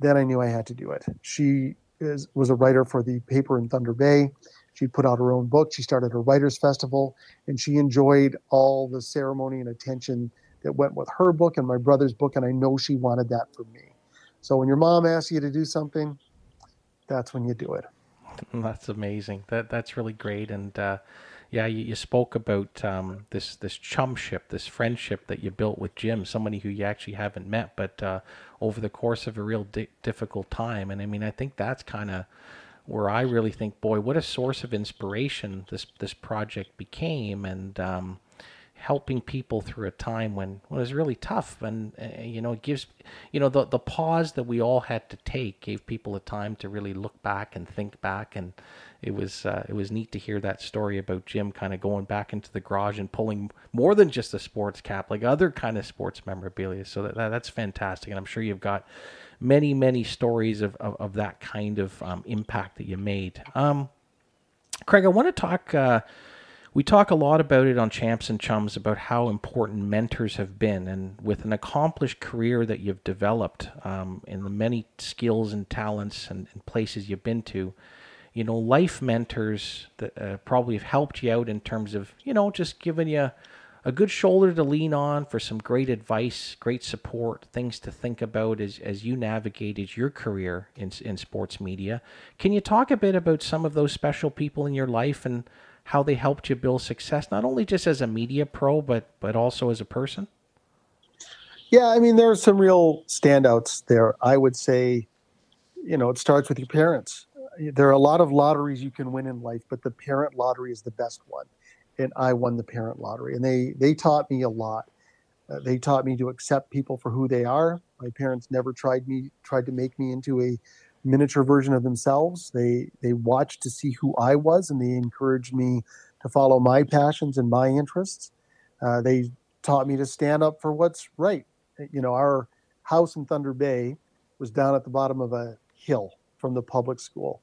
then I knew I had to do it. She is, was a writer for the paper in Thunder Bay. She put out her own book. She started a writers festival, and she enjoyed all the ceremony and attention that went with her book and my brother's book. And I know she wanted that for me. So when your mom asks you to do something, that's when you do it. That's amazing. That that's really great, and uh, yeah, you, you spoke about um, this this chumship, this friendship that you built with Jim, somebody who you actually haven't met, but uh, over the course of a real di- difficult time. And I mean, I think that's kind of where I really think, boy, what a source of inspiration this this project became, and um, helping people through a time when, when it was really tough. And uh, you know, it gives you know the the pause that we all had to take gave people a time to really look back and think back and it was uh, it was neat to hear that story about Jim kind of going back into the garage and pulling more than just a sports cap, like other kind of sports memorabilia. So that, that that's fantastic, and I'm sure you've got many many stories of of, of that kind of um, impact that you made. Um, Craig, I want to talk. Uh, we talk a lot about it on Champs and Chums about how important mentors have been, and with an accomplished career that you've developed um, in the many skills and talents and, and places you've been to you know, life mentors that uh, probably have helped you out in terms of, you know, just giving you a good shoulder to lean on for some great advice, great support, things to think about as, as you navigated your career in, in sports media. Can you talk a bit about some of those special people in your life and how they helped you build success, not only just as a media pro, but, but also as a person? Yeah, I mean, there are some real standouts there. I would say, you know, it starts with your parents there are a lot of lotteries you can win in life, but the parent lottery is the best one. And I won the parent lottery, and they they taught me a lot. Uh, they taught me to accept people for who they are. My parents never tried me tried to make me into a miniature version of themselves. They they watched to see who I was, and they encouraged me to follow my passions and my interests. Uh, they taught me to stand up for what's right. You know, our house in Thunder Bay was down at the bottom of a hill from the public school.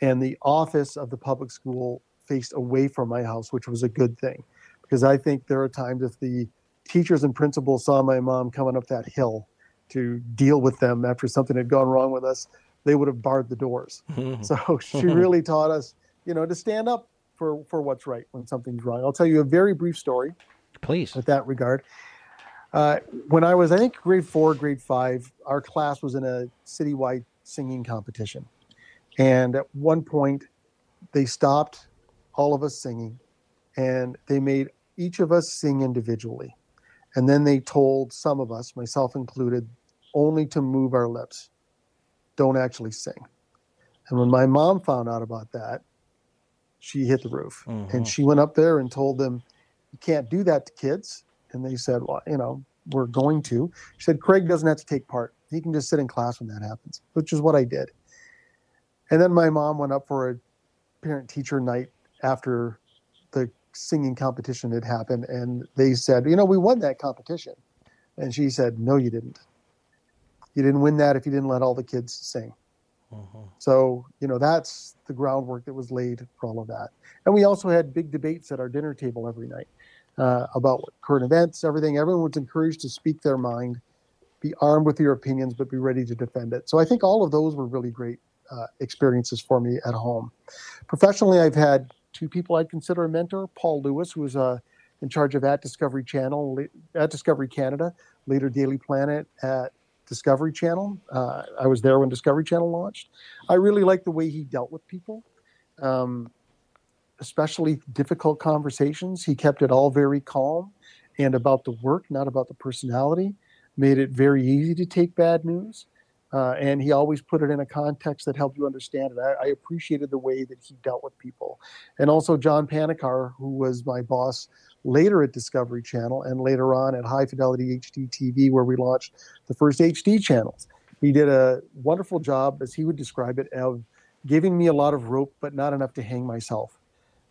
And the office of the public school faced away from my house, which was a good thing. Because I think there are times if the teachers and principals saw my mom coming up that hill to deal with them after something had gone wrong with us, they would have barred the doors. so she really taught us, you know, to stand up for for what's right when something's wrong. I'll tell you a very brief story. Please. With that regard, uh, when I was I think grade four, grade five, our class was in a citywide singing competition, and at one point, they stopped all of us singing, and they made each of us sing individually, and then they told some of us, myself included, only to move our lips, don't actually sing. And when my mom found out about that, she hit the roof Mhm. and she went up there and told them, You can't do that to kids. And they said, Well, you know, we're going to. She said, Craig doesn't have to take part. He can just sit in class when that happens, which is what I did. And then my mom went up for a parent teacher night after the singing competition had happened. And they said, You know, we won that competition. And she said, No, you didn't. You didn't win that if you didn't let all the kids sing. Mhm. So, you know, that's the groundwork that was laid for all of that. And we also had big debates at our dinner table every night uh, about current events, everything. Everyone was encouraged to speak their mind, be armed with your opinions, but be ready to defend it. So I think all of those were really great uh, experiences for me at home. Professionally, I've had two people I'd consider a mentor Paul Lewis, who was uh, in charge of at Discovery Channel, at Discovery Canada, later Daily Planet at Discovery Channel. Uh, I was there when Discovery Channel launched. I really liked the way he dealt with people, um, especially difficult conversations. He kept it all very calm and about the work, not about the personality. Made it very easy to take bad news. Uh, and he always put it in a context that helped you understand it. I, I appreciated the way that he dealt with people. And also, John Panikar, who was my boss later at Discovery Channel and later on at High Fidelity HD TV, where we launched the first HD channels. He did a wonderful job, as he would describe it, of giving me a lot of rope, but not enough to hang myself.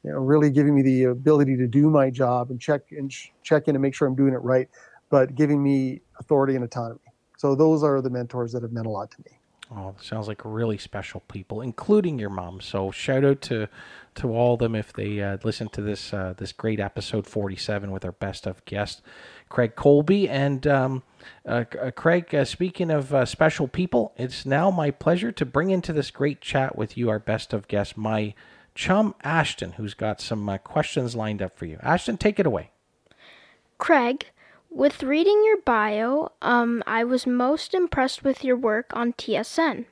You know, really giving me the ability to do my job and check and sh- check in and make sure I'm doing it right, but giving me authority and autonomy. So those are the mentors that have meant a lot to me. Oh, sounds like really special people, including your mom. So shout out to to all of them if they uh, listen to this uh, this great episode forty seven with our best of guest, Craig Colby. And um, uh, uh, Craig, uh, speaking of uh, special people, it's now my pleasure to bring into this great chat with you our best of guest, my chum Ashton, who's got some questions lined up for you. Ashton, take it away. Craig, with reading your bio, um, I was most impressed with your work on TSN.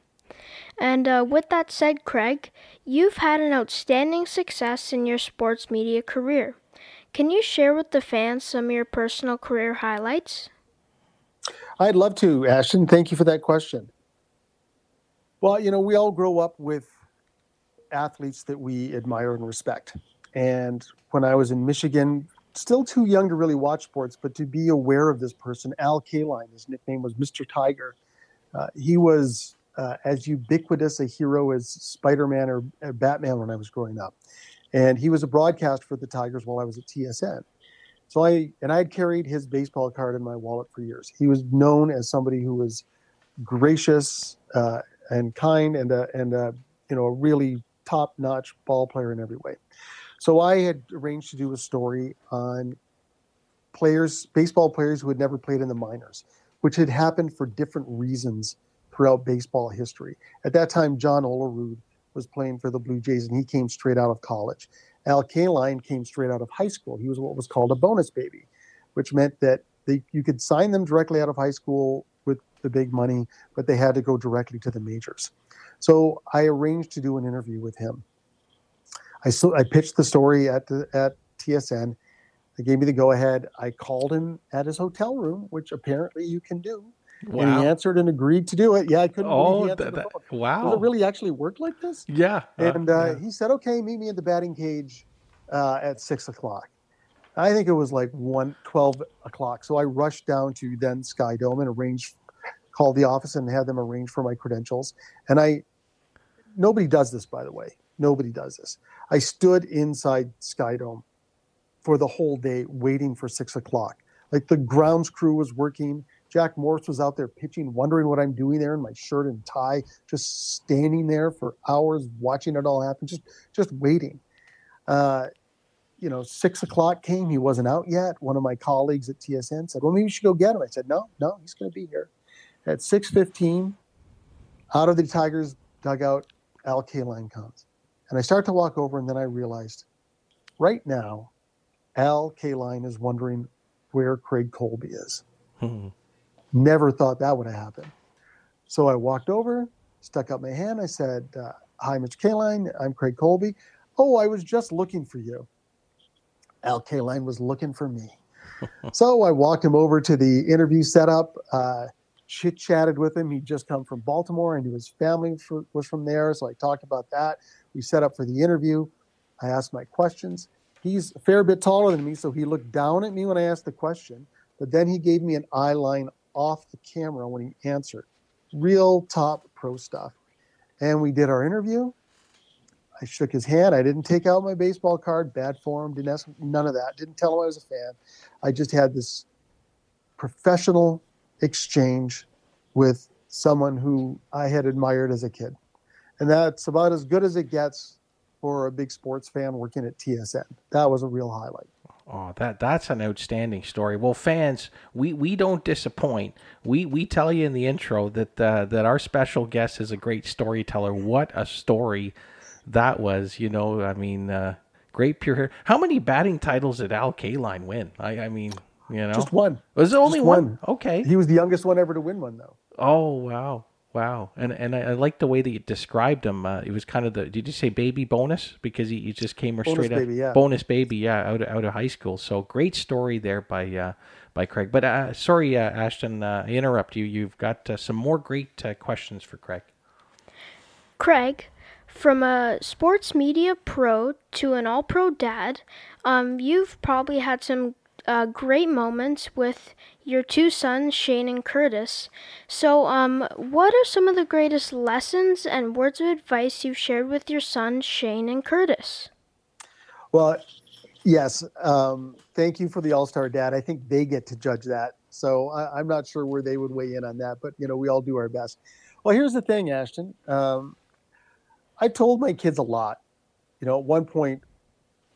And uh, with that said, Craig, you've had an outstanding success in your sports media career. Can you share with the fans some of your personal career highlights? I'd love to, Ashton. Thank you for that question. Well, you know, we all grow up with athletes that we admire and respect. And when I was in Michigan, still too young to really watch sports, but to be aware of this person, Al Kaline, his nickname was Mr. Tiger. Uh, he was uh, as ubiquitous a hero as Spider Man or, or Batman when I was growing up. And he was a broadcast for the Tigers while I was at TSN. So I and I had carried his baseball card in my wallet for years. He was known as somebody who was gracious uh, and kind and and you know a really top notch ball player in every way. So I had arranged to do a story on players, baseball players who had never played in the minors, which had happened for different reasons throughout baseball history. At that time, John Olerud was playing for the Blue Jays, and he came straight out of college. Al Kaline came straight out of high school. He was what was called a bonus baby, which meant that they, you could sign them directly out of high school with the big money, but they had to go directly to the majors. So I arranged to do an interview with him. I, so, I pitched the story at the, at TSN. They gave me the go ahead. I called him at his hotel room, which apparently you can do. Wow. And he answered and agreed to do it. Yeah, I couldn't Oh, that, that, wow. Does it really actually work like this? Yeah. And uh, yeah. he said, okay, meet me in the batting cage uh, at six o'clock. I think it was like one, 12 o'clock. So I rushed down to then Sky Dome and arranged, called the office and had them arrange for my credentials. And I, nobody does this, by the way. Nobody does this. I stood inside Sky Dome for the whole day waiting for six o'clock. Like the grounds crew was working. Jack Morris was out there pitching, wondering what I'm doing there in my shirt and tie, just standing there for hours watching it all happen, just just waiting. Uh, you know, six o'clock came. He wasn't out yet. One of my colleagues at TSN said, "Well, maybe you should go get him." I said, "No, no, he's going to be here." At six fifteen, out of the Tigers dugout, Al Kaline comes, and I start to walk over, and then I realized right now, Al Kaline is wondering where Craig Colby is. Hmm. Never thought that would have happened. So I walked over, stuck out my hand. I said, uh, Hi, Mr. Kaline. I'm Craig Colby. Oh, I was just looking for you. Al Kaline was looking for me. so I walked him over to the interview setup, uh, chit chatted with him. He'd just come from Baltimore and his family for, was from there. So I talked about that. We set up for the interview. I asked my questions. He's a fair bit taller than me, so he looked down at me when I asked the question, but then he gave me an eye line off the camera when he answered. Real top pro stuff. And we did our interview. I shook his hand. I didn't take out my baseball card, bad form, didn't ask none of that. Didn't tell him I was a fan. I just had this professional exchange with someone who I had admired as a kid. And that's about as good as it gets for a big sports fan working at TSN. That was a real highlight. Oh, that that's an outstanding story. Well, fans, we, we don't disappoint. We we tell you in the intro that uh, that our special guest is a great storyteller. What a story that was! You know, I mean, uh, great pure hair. How many batting titles did Al Kaline win? I, I mean, you know, Just one. Was it only one? one. Okay. He was the youngest one ever to win one, though. Oh wow, wow! And and I, I like the way that you described him. Uh, it was kind of the did you say baby bonus because he, he just came Bonus straight baby, out yeah. bonus baby yeah out of, out of high school. So great story there by uh, by Craig. But uh, sorry, uh, Ashton, uh, I interrupt you. You've got uh, some more great uh, questions for Craig. Craig, from a sports media pro to an all pro dad, um, you've probably had some uh, great moments with your two sons, Shane and Curtis. So, um, what are some of the greatest lessons and words of advice you've shared with your sons, Shane and Curtis? Well, yes. Um, thank you for the All Star Dad. I think they get to judge that. So I, I'm not sure where they would weigh in on that, but you know, we all do our best. Well, here's the thing, Ashton. Um, I told my kids a lot. You know, at one point,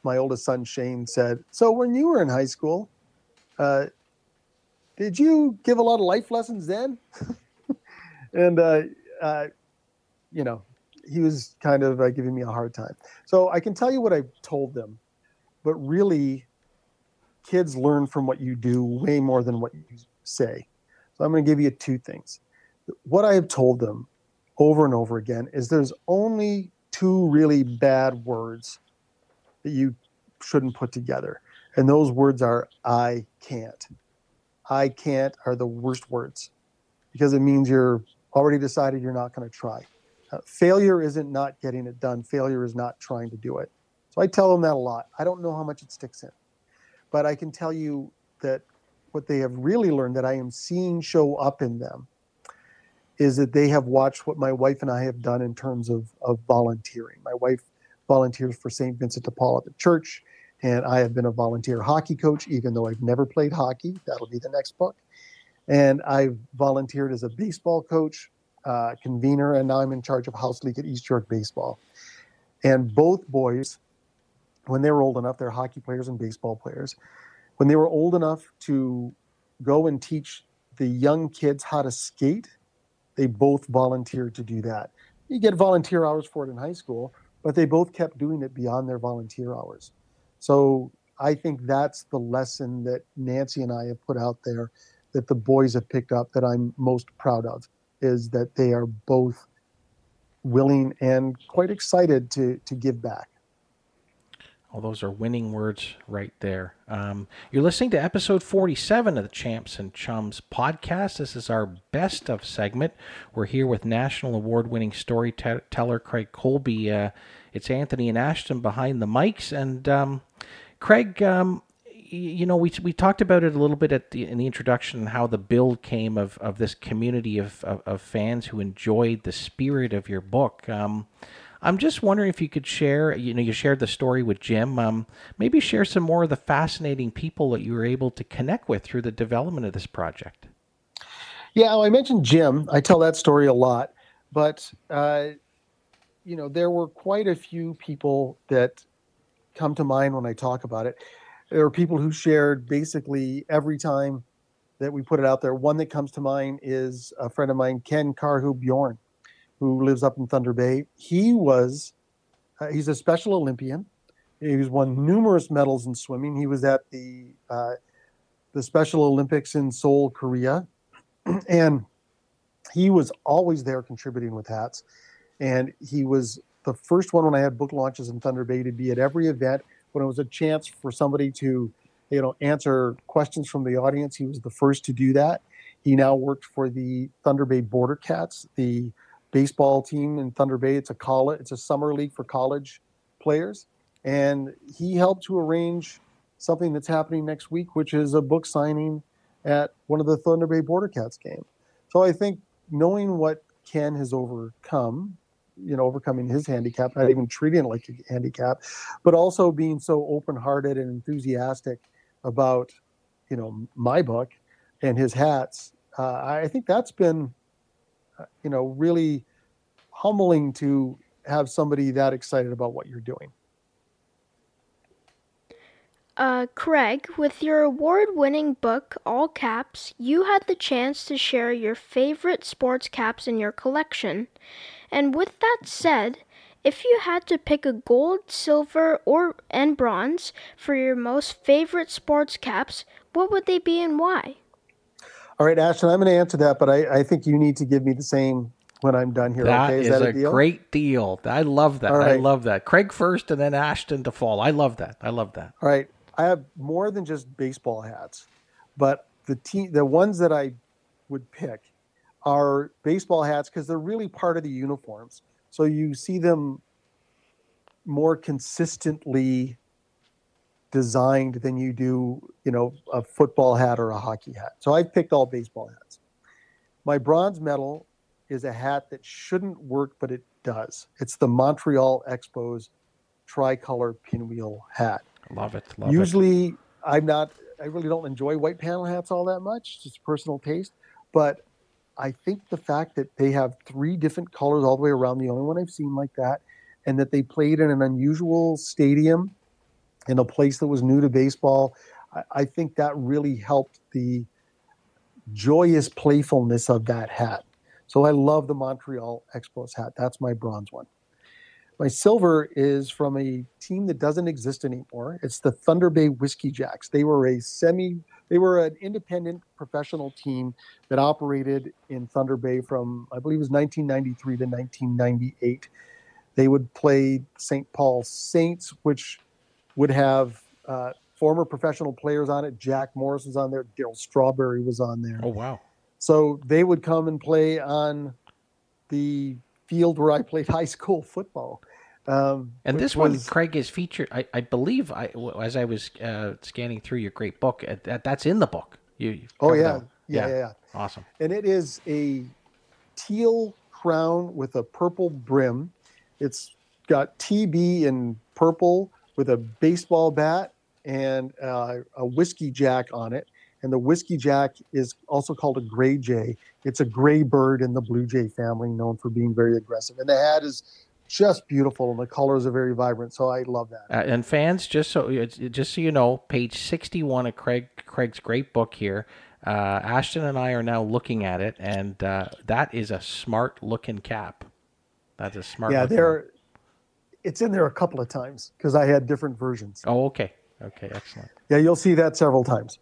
my oldest son Shane said, "So when you were in high school, uh, did you give a lot of life lessons then?" and uh, uh, you know, he was kind of uh, giving me a hard time. So I can tell you what I told them, but really, kids learn from what you do way more than what you say. So I'm going to give you two things. What I have told them over and over again is there's only two really bad words that you shouldn't put together. And those words are I can't. I can't are the worst words because it means you're already decided you're not going to try. Uh, failure isn't not getting it done. Failure is not trying to do it. So I tell them that a lot. I don't know how much it sticks in, but I can tell you that what they have really learned that I am seeing show up in them is that they have watched what my wife and I have done in terms of, of volunteering. My wife volunteers for St. Vincent de Paul at the church, and I have been a volunteer hockey coach, even though I've never played hockey. That'll be the next book. And I've volunteered as a baseball coach, uh, convener, and now I'm in charge of House League at East York Baseball. And both boys, when they were old enough, they're hockey players and baseball players. When they were old enough to go and teach the young kids how to skate, they both volunteered to do that. You get volunteer hours for it in high school, but they both kept doing it beyond their volunteer hours. So I think that's the lesson that Nancy and I have put out there that the boys have picked up that I'm most proud of is that they are both willing and quite excited to to give back. All those are winning words right there. Um, you're listening to episode 47 of the Champs and Chums podcast. This is our best of segment. We're here with national award winning storyteller Craig Colby. Uh, it's Anthony and Ashton behind the mics. And um, Craig, um, you know, we we talked about it a little bit at the in the introduction, how the build came of, of this community of, of, of fans who enjoyed the spirit of your book. Um, I'm just wondering if you could share. You know, you shared the story with Jim. Um, maybe share some more of the fascinating people that you were able to connect with through the development of this project. Yeah, well, I mentioned Jim. I tell that story a lot, but uh, you know, there were quite a few people that come to mind when I talk about it. There are people who shared basically every time that we put it out there. One that comes to mind is a friend of mine, Ken Carhu Bjorn, who lives up in Thunder Bay. He was, uh, he's a Special Olympian. He's won numerous medals in swimming. He was at the uh, the Special Olympics in Seoul, Korea, and he was always there contributing with hats. And he was the first one when I had book launches in Thunder Bay to be at every event when it was a chance for somebody to, you know, answer questions from the audience. He was the first to do that. He now worked for the Thunder Bay Border Cats, the baseball team in Thunder Bay. It's a college, it's a summer league for college players, and he helped to arrange something that's happening next week, which is a book signing at one of the Thunder Bay Border Cats game. So I think knowing what Ken has overcome, you know, overcoming his handicap, not even treating it like a handicap, but also being so open-hearted and enthusiastic about, you know, my book and his hats. Uh, I think that's been, uh, you know, really humbling to have somebody that excited about what you're doing. Uh, Craig, with your award winning book, All Caps, you had the chance to share your favorite sports caps in your collection. And with that said, if you had to pick a gold, silver, or and bronze for your most favorite sports caps, what would they be and why? All right, Ashton, I'm going to answer that, but I, I think you need to give me the same when I'm done here. That okay? is, that a, a, deal? great deal. I love that. All I love that. Craig first and then Ashton to fall. I love that. I love that. All right, I have more than just baseball hats, but the team, the ones that I would pick are baseball hats because they're really part of the uniforms. So you see them more consistently designed than you do, you know, a football hat or a hockey hat. So I've picked all baseball hats. My bronze medal is a hat that shouldn't work, but it does. It's the Montreal Expos tricolor pinwheel hat. Love it. Love it. Usually, I'm not. I really don't enjoy white panel hats all that much. It's just personal taste. But I think the fact that they have three different colors all the way around, the only one I've seen like that, and that they played in an unusual stadium in a place that was new to baseball, I, I think that really helped the joyous playfulness of that hat. So I love the Montreal Expos hat. That's my bronze one. My silver is from a team that doesn't exist anymore. It's the Thunder Bay Whiskey Jacks. They were a semi, they were an independent professional team that operated in Thunder Bay from, I believe it was 1993 to 1998. They would play St. Paul Saints, which would have uh, former professional players on it. Jack Morris was on there. Darryl Strawberry was on there. Oh wow. So they would come and play on the field where I played high school football. Um, And this one, Craig, is featured. I, I believe, I as I was uh, scanning through your great book, uh, that, that's in the book. You. oh yeah, that. yeah, yeah, yeah. Awesome. and it is a teal crown with a purple brim. It's got TB in purple with a baseball bat and uh, a whiskey jack on it. And the whiskey jack is also called a gray jay. It's a gray bird in the blue jay family, known for being very aggressive. And the hat is just beautiful, and the colors are very vibrant. So I love that. Uh, and fans, just so just so you know, page sixty-one of Craig Craig's great book here. Uh, Ashton and I are now looking at it, and uh, that is a smart-looking cap. That's a smart. yeah, looking there. It's in there a couple of times because I had different versions. Oh, okay, okay, excellent. Yeah, you'll see that several times.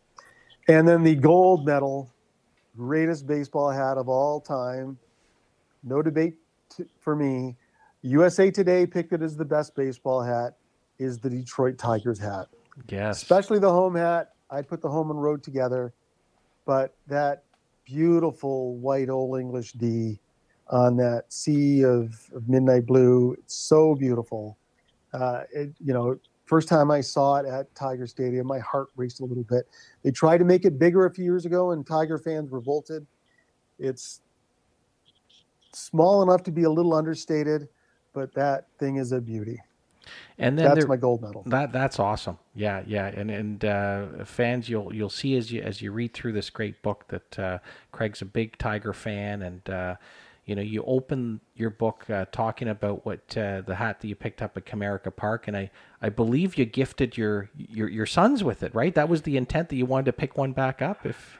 And then the gold medal, greatest baseball hat of all time. No debate t- for me. USA Today picked it as the best baseball hat. Is the Detroit Tigers hat, Yes, especially the home hat. I'd put the home and road together, but that beautiful white old English D on that sea of, of midnight blue, it's so beautiful. Uh, it, you know, first time I saw it at Tiger Stadium, my heart raced a little bit. They tried to make it bigger a few years ago, and Tiger fans revolted. It's small enough to be a little understated, but that thing is a beauty. and then That's there, my gold medal. That that's awesome. Yeah, yeah, and and uh, fans, you'll you'll see as you as you read through this great book that uh, Craig's a big Tiger fan, and uh, you know you open your book uh, talking about what uh, the hat that you picked up at Comerica Park, and I I believe you gifted your your your sons with it, right? That was the intent that you wanted to pick one back up. If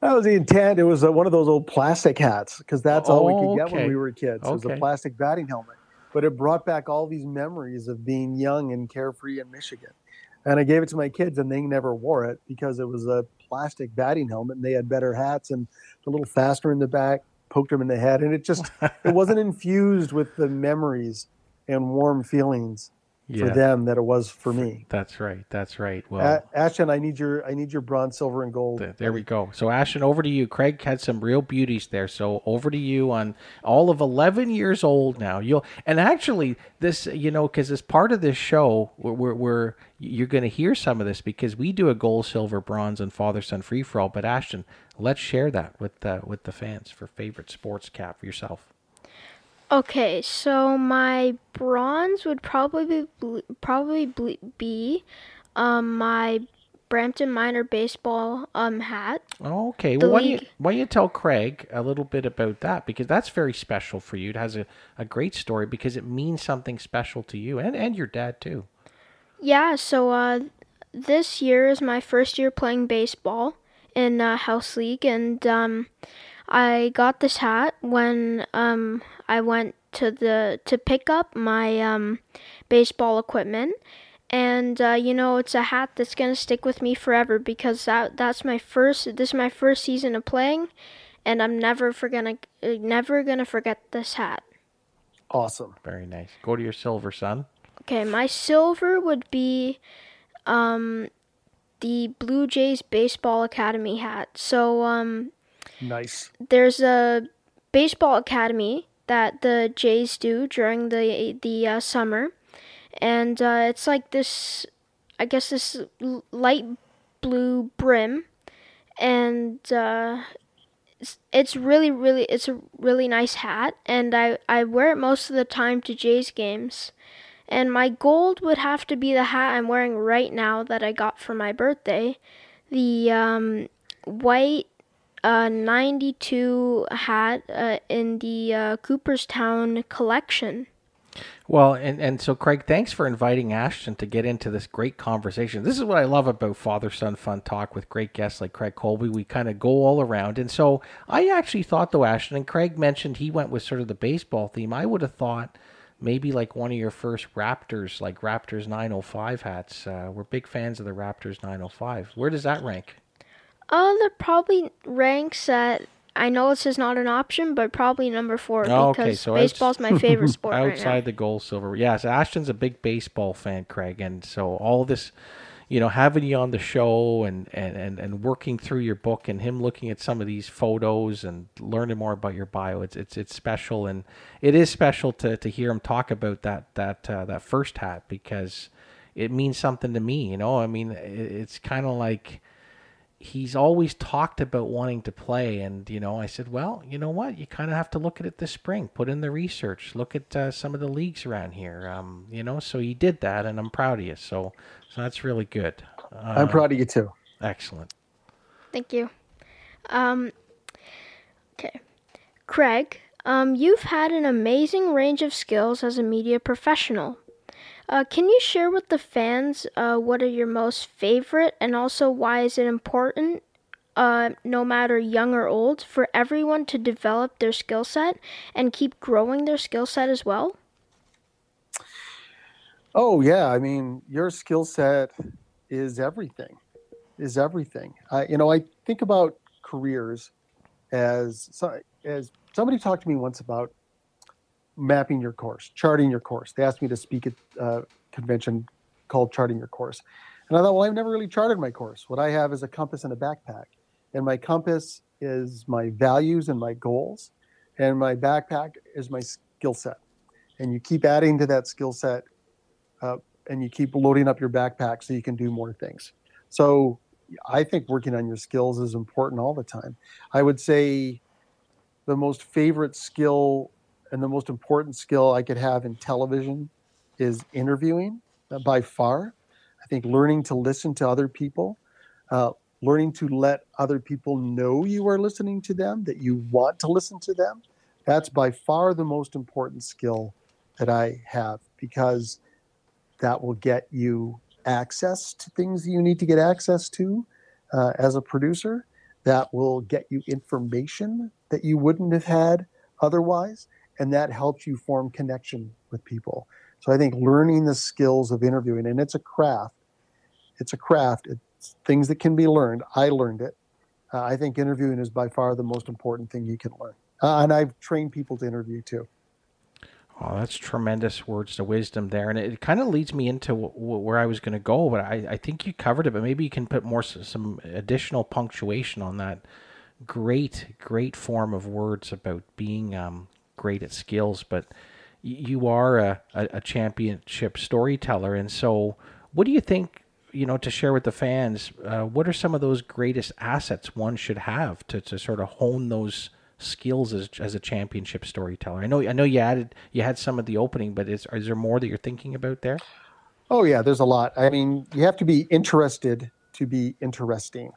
That was the intent. It was uh, one of those old plastic hats because that's all we Oh, could get okay. when we were kids. It was a plastic batting helmet. But it brought back all these memories of being young and carefree in Michigan. And I gave it to my kids, and they never wore it because it was a plastic batting helmet, and they had better hats and a little faster in the back, poked them in the head, and it just it wasn't infused with the memories and warm feelings yeah. for them that it was for me. That's right. That's right. Well, Ashton, I need your I need your bronze, silver, and gold. There, there we go. So Ashton, over to you. Craig had some real beauties there. So over to you on all of eleven years old now. You'll and actually this you know because as part of this show we're, we're you're going to hear some of this because we do a gold, silver, bronze, and father son free for all. But Ashton, let's share that with uh, with the fans for favorite sports cap for yourself. Okay, so my bronze would probably be, probably be um, my Brampton Minor baseball um, hat. Okay. well, why don't, you, why don't you tell Craig a little bit about that? Because that's very special for you. It has a, a great story because it means something special to you and, and your dad, too. Yeah, so uh, this year is my first year playing baseball in uh, House League, and um, I got this hat when um, I went to the to pick up my um, baseball equipment, and uh, you know it's a hat that's gonna stick with me forever because that that's my first this is my first season of playing, and I'm never for gonna never gonna forget this hat. Awesome. Very nice. Go to your silver, son. Okay, my silver would be um, the Blue Jays Baseball Academy hat. So um, Nice. There's a baseball academy that the Jays do during the the uh, summer, and uh, it's like this, I guess this light blue brim, and uh, it's, it's really really it's a really nice hat, and I I wear it most of the time to Jays games. And my gold would have to be the hat I'm wearing right now that I got for my birthday. The um, white a 92 hat uh, in the uh, Cooperstown collection. Well, and, and so, Craig, thanks for inviting Ashton to get into this great conversation. This is what I love about Father Son Fun Talk with great guests like Craig Colby. We kind of go all around. And so, I actually thought, though, Ashton, and Craig mentioned he went with sort of the baseball theme. I would have thought maybe like one of your first Raptors, like Raptors 905 hats. Uh, we're big fans of the Raptors 905. Where does that rank? Uh, that probably ranks at. I know this is not an option, but probably number four oh, because okay, so baseball's my favorite sport. outside right the gold, silver, yes. Ashton's a big baseball fan, Craig, and so all this, you know, having you on the show and and and, and working through your book and him looking at some of these photos and learning more about your bio, it's it's it's special, and it is special to to hear him talk about that that uh, that first hat because it means something to me. You know, I mean, it's kind of like he's always talked about wanting to play. And you know i said well you know what? You kind of have to look at it this spring. Put in the research. Look at uh, some of the leagues around here. Um, you know so he did that and i'm proud of you. So so that's really good. Uh, i'm proud of you too. excellent. Thank you. Um, okay. Craig um, you've had an amazing range of skills as a media professional uh, can you share with the fans uh, what are your most favorite and also why is it important, uh, no matter young or old, for everyone to develop their skill set and keep growing their skill set as well? Oh, yeah. I mean, your skill set is everything, is everything. you know, I think about careers as, as somebody talked to me once about mapping your course, charting your course. They asked me to speak at a convention called Charting Your Course. And I thought, well, I've never really charted my course. What I have is a compass and a backpack. And my compass is my values and my goals. And my backpack is my skill set. And you keep adding to that skill set uh, and you keep loading up your backpack so you can do more things. So I think working on your skills is important all the time. I would say the most favorite skill and the most important skill I could have in television is interviewing uh, by far. I think learning to listen to other people, uh, learning to let other people know you are listening to them, that you want to listen to them. That's by far the most important skill that I have because that will get you access to things you need to get access to uh, as a producer. That will get you information that you wouldn't have had otherwise and that helps you form connection with people. So I think learning the skills of interviewing, and it's a craft. It's a craft. It's things that can be learned. I learned it. Uh, I think interviewing is by far the most important thing you can learn. Uh, and I've trained people to interview too. Oh, that's tremendous words of wisdom there, and it kind of leads me into w- w- where I was going to go. But I, I think you covered it. But maybe you can put more some additional punctuation on that. Great, great form of words about being um, great at skills. But you are a, a, championship storyteller, and so what do you think? You know, to share with the fans, uh, what are some of those greatest assets one should have to, to sort of hone those skills as as a championship storyteller? I know I know you added you had some at the opening, but is is there more that you're thinking about there? Oh yeah, there's a lot. I mean, you have to be interested to be interesting.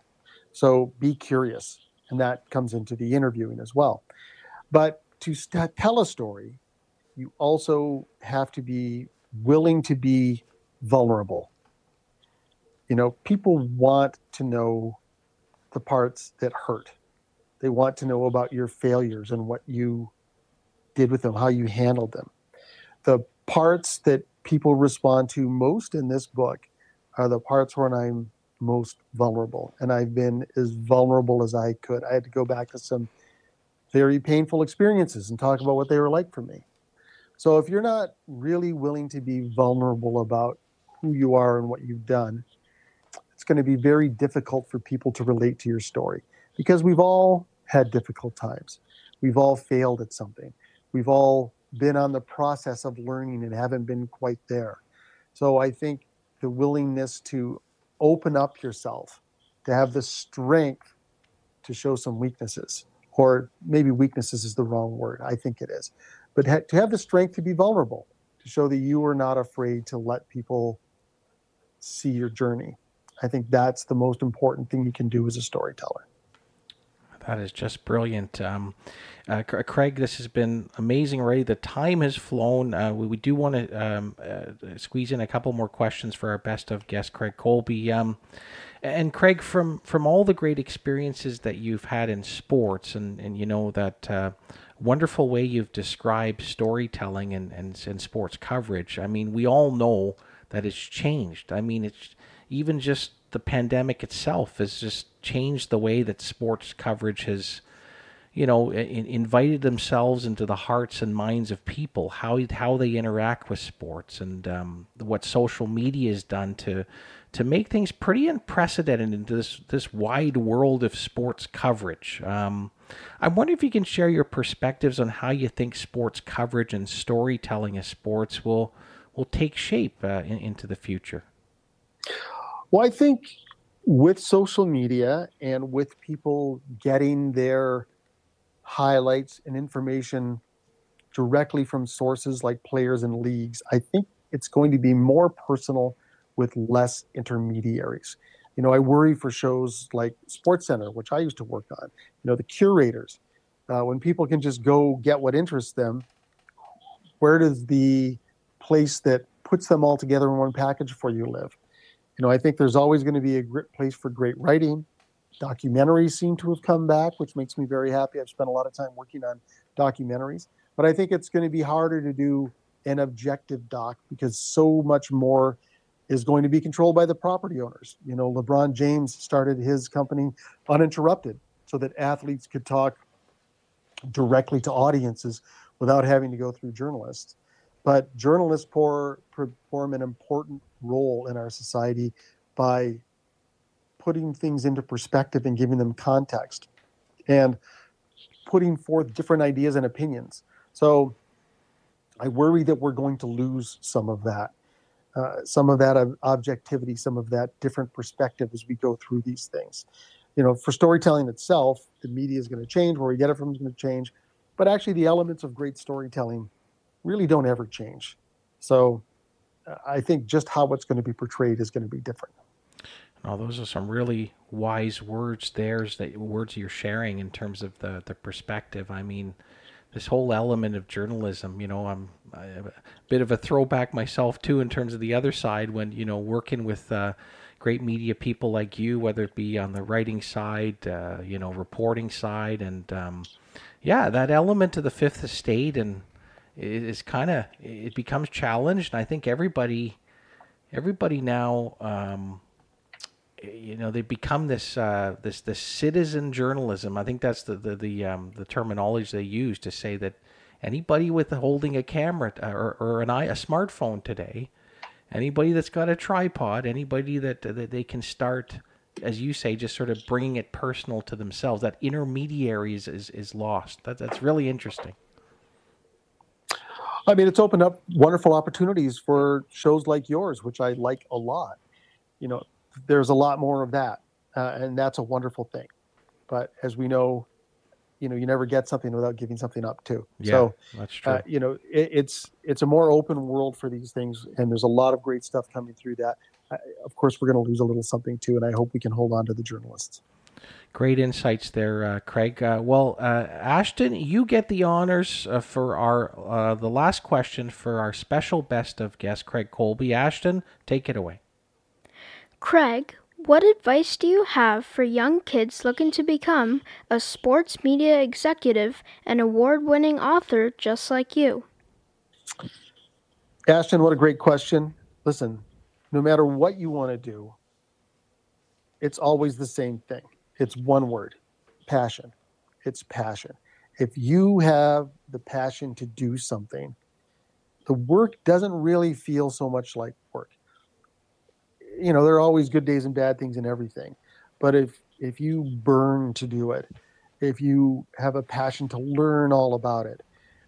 So be curious, and that comes into the interviewing as well. But to st- tell a story, you also have to be willing to be vulnerable. You know, people want to know the parts that hurt they want to know about your failures and what you did with them, how you handled them. The parts that people respond to most in this book are the parts when I'm most vulnerable. And I've been as vulnerable as I could. I had to go back to some very painful experiences and talk about what they were like for me. So if you're not really willing to be vulnerable about who you are and what you've done, it's going to be very difficult for people to relate to your story because we've all had difficult times. We've all failed at something. We've all been on the process of learning and haven't been quite there. So I think the willingness to open up yourself, to have the strength to show some weaknesses, or maybe weaknesses is the wrong word. I think it is. But ha- to have the strength to be vulnerable, to show that you are not afraid to let people see your journey. I think that's the most important thing you can do as a storyteller. That is just brilliant. Um, uh, Craig, this has been amazing already. The time has flown. Uh, we, we, do want to um, uh, squeeze in a couple more questions for our best of guest, Craig Colby. Um, and Craig, from from all the great experiences that you've had in sports, and, and you know that uh, wonderful way you've described storytelling and, and, and sports coverage. I mean, we all know that it's changed. I mean, it's even just the pandemic itself has just changed the way that sports coverage has, you know, in, invited themselves into the hearts and minds of people, how how they interact with sports, and um, what social media has done to to make things pretty unprecedented into this this wide world of sports coverage. Um, I wonder if you can share your perspectives on how you think sports coverage and storytelling of sports will will take shape uh, in, into the future. Well, I think with social media and with people getting their highlights and information directly from sources like players and leagues, I think it's going to be more personal with less intermediaries. You know, I worry for shows like SportsCenter, which I used to work on. You know, the curators, uh, when people can just go get what interests them, where does the place that puts them all together in one package for you live? You know, I think there's always going to be a great place for great writing. Documentaries seem to have come back, which makes me very happy. I've spent a lot of time working on documentaries, but I think it's going to be harder to do an objective doc because so much more is going to be controlled by the property owners. You know, LeBron James started his company uninterrupted so that athletes could talk directly to audiences without having to go through journalists. But journalists perform an important role in our society by putting things into perspective and giving them context and putting forth different ideas and opinions. So I worry that we're going to lose some of that, uh, some of that objectivity, some of that different perspective as we go through these things. You know, for storytelling itself, the media is going to change, where we get it from is going to change, but actually the elements of great storytelling really don't ever change. So I think just how it's going to be portrayed is going to be different. Now, those are some really wise words. There's that words you're sharing in terms of the the perspective. I mean, this whole element of journalism. You know, I'm, I'm a bit of a throwback myself too in terms of the other side when you know working with. Uh, great media people like you, whether it be on the writing side, uh, you know, reporting side, and um, yeah, that element of the Fifth Estate and is kind of it becomes challenged, and I think everybody everybody now. Um, you know they become this uh, this this citizen journalism. I think that's the the the, um, the terminology they use to say that anybody with holding a camera uh, or, or an eye, a smartphone today, anybody that's got a tripod, anybody that that they can start, as you say, just sort of bringing it personal to themselves. That intermediary is is, is lost. That that's really interesting. I mean, it's opened up wonderful opportunities for shows like yours, which I like a lot. You know, there's a lot more of that, uh, and that's a wonderful thing. But as we know, you know, you never get something without giving something up too. Yeah, so that's true. Uh, you know, it, it's it's a more open world for these things, and there's a lot of great stuff coming through that. Uh, of course, we're going to lose a little something too, and I hope we can hold on to the journalists. Great insights there, uh, Craig. Uh, well, uh, Ashton, you get the honors uh, for our uh, the last question for our special best of guest, Craig Colby. Ashton, take it away. Craig, what advice do you have for young kids looking to become a sports media executive and award winning author just like you? Ashton, what a great question. Listen, no matter what you want to do, it's always the same thing. It's one word passion. It's passion. If you have the passion to do something, the work doesn't really feel so much like work you know there are always good days and bad things in everything but if if you burn to do it if you have a passion to learn all about it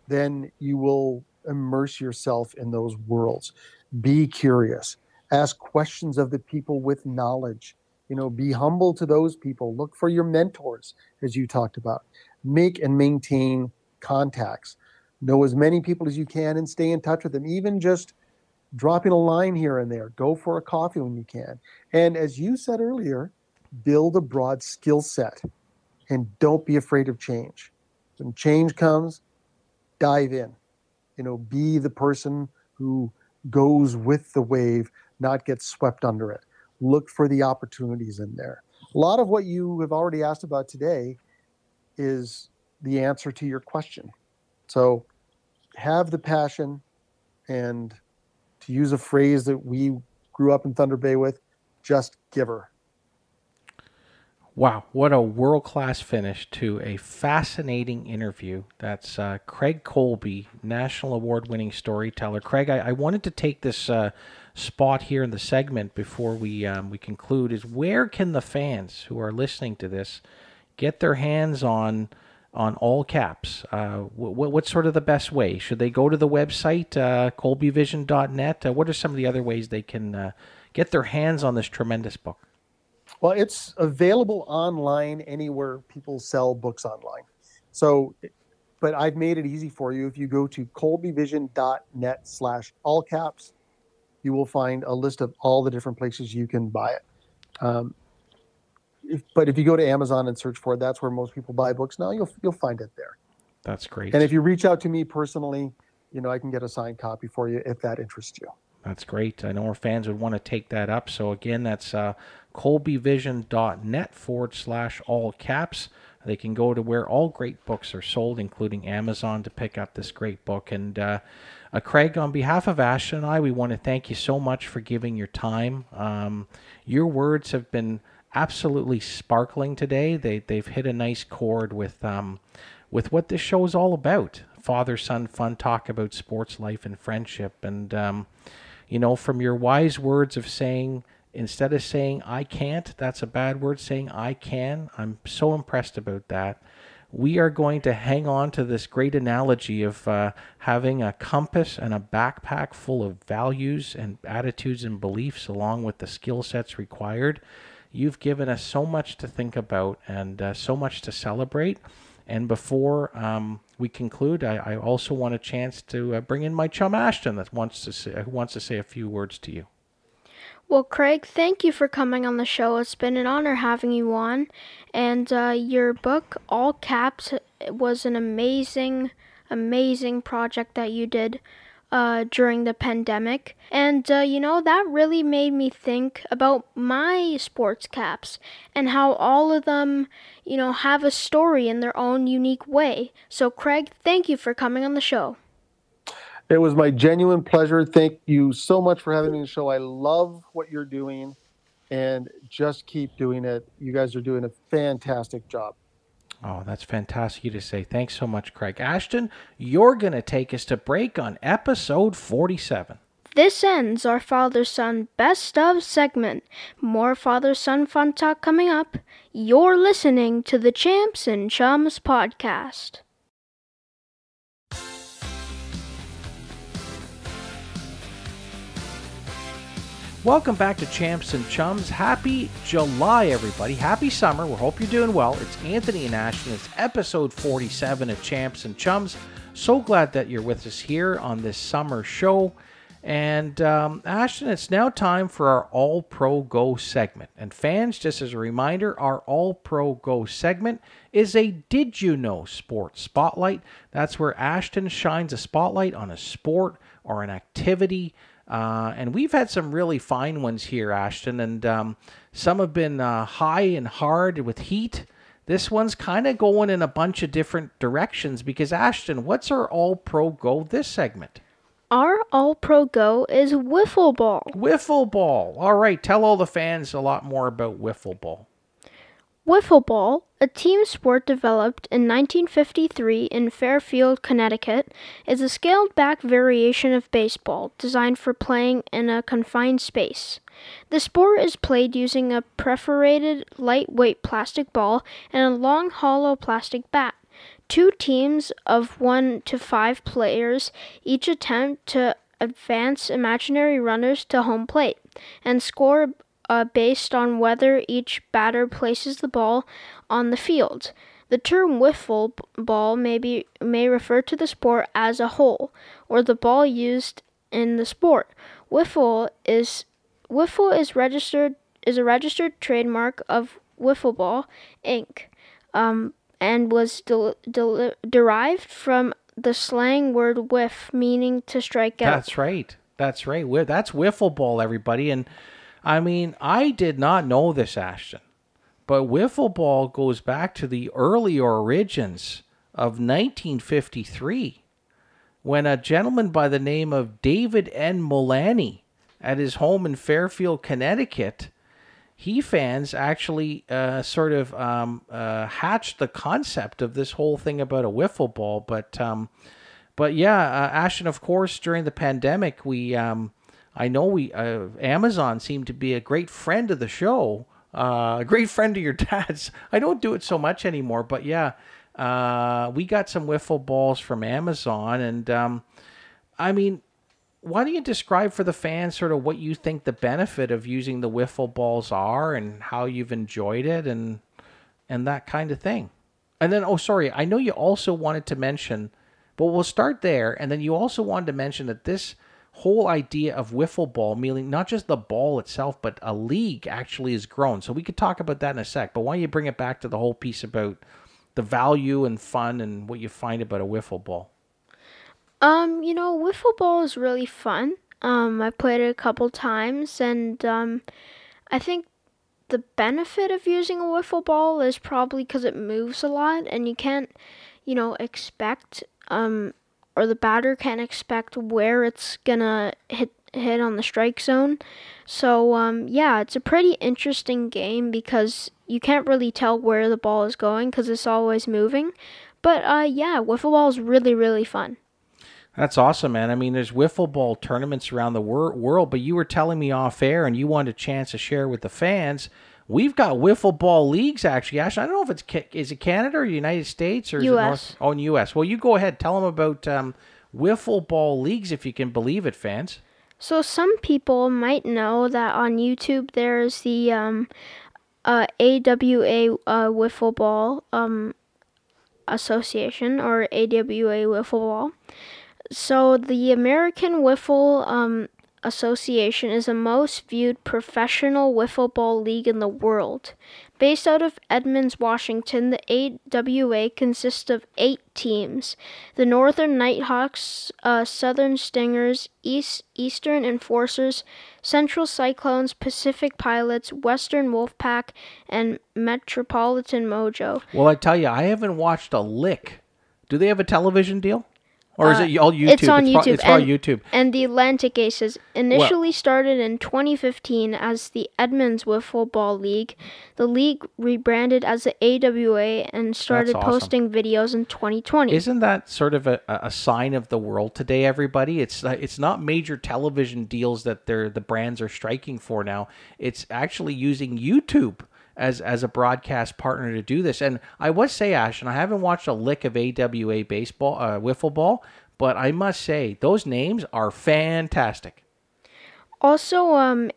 then you will immerse yourself in those worlds be curious ask questions of the people with knowledge you know be humble to those people look for your mentors as you talked about make and maintain contacts know as many people as you can and stay in touch with them even just dropping a line here and there. Go for a coffee when you can. And as you said earlier, build a broad skill set and don't be afraid of change. When change comes, dive in. You know, be the person who goes with the wave, not get swept under it. Look for the opportunities in there. A lot of what you have already asked about today is the answer to your question. So have the passion and to use a phrase that we grew up in Thunder Bay with, just give her. Wow, what a world class finish to a fascinating interview. That's uh, Craig Colby, National Award winning storyteller. Craig, I, I, wanted to take this uh, spot here in the segment before we, um, we conclude is where can the fans who are listening to this get their hands on on all caps. Uh, what, what's sort of the best way? Should they go to the website, uh, colbyvision.net? Uh, what are some of the other ways they can uh, get their hands on this tremendous book? Well, it's available online anywhere people sell books online. So, but I've made it easy for you. If you go to colbyvision.net slash all caps, you will find a list of all the different places you can buy it. Um, if, but if you go to Amazon and search for it, that's where most people buy books now. You'll you'll find it there. That's great. And if you reach out to me personally, you know I can get a signed copy for you if that interests you. That's great. I know our fans would want to take that up. So again, that's uh, colbyvision.net forward slash all caps. They can go to where all great books are sold, including Amazon, to pick up this great book. And uh, uh, Craig, on behalf of Ashton and I, we want to thank you so much for giving your time. Um, your words have been absolutely sparkling today. They they've hit a nice chord with um, with what this show is all about. Father son fun talk about sports life and friendship, and um, you know from your wise words of saying instead of saying I can't, that's a bad word. Saying I can, I'm so impressed about that. We are going to hang on to this great analogy of uh, having a compass and a backpack full of values and attitudes and beliefs, along with the skill sets required You've given us so much to think about and uh, so much to celebrate. And before um, we conclude, I, I, also want a chance to uh, bring in my chum Ashton that wants to say, who wants to say a few words to you. Well, Craig, thank you for coming on the show. It's been an honor having you on. And uh, your book, All Caps, was an amazing, amazing project that you did uh, during the pandemic. And, uh, you know, that really made me think about my sports caps and how all of them, you know, have a story in their own unique way. So, Craig, thank you for coming on the show. It was my genuine pleasure. Thank you so much for having me on the show. I love what you're doing and just keep doing it. You guys are doing a fantastic job. Oh, that's fantastic to say. Thanks so much, Craig. Ashton, you're going to take us to break on episode 47. This ends our father son best of segment. More father son fun talk coming up. You're listening to the Champs and Chums podcast. Welcome back to Champs and Chums. Happy July, everybody. Happy summer. We hope you're doing well. It's Anthony and Ashton. It's episode 47 of Champs and Chums. So glad that you're with us here on this summer show. And um, Ashton, it's now time for our All Pro Go segment. And fans, just as a reminder, our All Pro Go segment is a Did You Know Sports Spotlight. That's where Ashton shines a spotlight on a sport or an activity uh, and we've had some really fine ones here, Ashton, and um, some have been uh, high and hard with heat. This one's kind of going in a bunch of different directions because, Ashton, what's our All Pro Go this segment? Our All Pro Go is wiffle ball. Wiffle ball. All right, tell all the fans a lot more about wiffle ball. Wiffle ball, a team sport developed in 1953 in Fairfield, Connecticut, is a scaled back variation of baseball designed for playing in a confined space. The sport is played using a perforated lightweight plastic ball and a long hollow plastic bat. Two teams of one to five players each attempt to advance imaginary runners to home plate and score uh, based on whether each batter places the ball on the field. The term wiffle ball may, be, may refer to the sport as a whole, or the ball used in the sport. Wiffle is wiffle is registered is a registered trademark of Wiffle Ball Inc. Um, and was de- de- derived from the slang word whiff, meaning to strike out. That's right. That's right. That's wiffle ball, everybody, and I mean, I did not know this, Ashton, but wiffle ball goes back to the earlier origins of 1953 when a gentleman by the name of David N. Mullaney at his home in Fairfield, Connecticut, he fans actually uh, sort of um, uh, hatched the concept of this whole thing about a wiffle ball. But um, but yeah, uh, Ashton, of course, during the pandemic, we um, I know we uh, Amazon seemed to be a great friend of the show, uh, a great friend of your dad's. I don't do it so much anymore, but yeah, uh, we got some wiffle balls from Amazon, and um, I mean, why don't you describe for the fans sort of what you think the benefit of using the wiffle balls are, and how you've enjoyed it, and and that kind of thing. And then, oh, sorry, I know you also wanted to mention, but we'll start there, and then you also wanted to mention that this whole idea of wiffle ball, meaning not just the ball itself, but a league actually has grown. So we could talk about that in a sec. But why don't you bring it back to the whole piece about the value and fun and what you find about a wiffle ball? Um, you know, wiffle ball is really fun. Um, I played it a couple times, and um, I think the benefit of using a wiffle ball is probably because it moves a lot, and you can't, you know, expect um or the batter can't expect where it's gonna hit hit on the strike zone. So um, yeah, it's a pretty interesting game because you can't really tell where the ball is going because it's always moving. But uh, yeah, wiffle ball is really really fun. That's awesome, man. I mean, there's wiffle ball tournaments around the wor- world, but you were telling me off air, and you wanted a chance to share with the fans We've got wiffle ball leagues actually. Actually, I don't know if it's is it Canada or United States or is US. it North? Oh, U.S. Well, you go ahead. Tell them about um, wiffle ball leagues if you can believe it, fans. So some people might know that on YouTube there's the um, uh, AWA uh, Wiffle Ball um, Association or AWA Wiffle Ball. So the American Wiffle um, Association is the most viewed professional wiffle ball league in the world. Based out of Edmonds, Washington, the AWA consists of eight teams the Northern Nighthawks, uh, Southern Stingers, East, Eastern Enforcers, Central Cyclones, Pacific Pilots, Western Wolfpack, and Metropolitan Mojo. Well, I tell you, I haven't watched a lick. Do they have a television deal? Or is Uh, it all YouTube? it's on pro- YouTube, it's probably and- YouTube. And the Atlantic Aces initially started in 2015 as the Edmonds Wiffle Ball League. The league rebranded as the AWA and started awesome. posting videos in 2020. Isn't that sort of a, a sign of the world today, everybody? It's it's not major television deals that they're the brands are striking for now. It's actually using YouTube as as a broadcast partner to do this. And I would say, Ashton, I haven't watched a lick of AWA baseball, uh, wiffle ball, but I must say those names are fantastic. Also, um,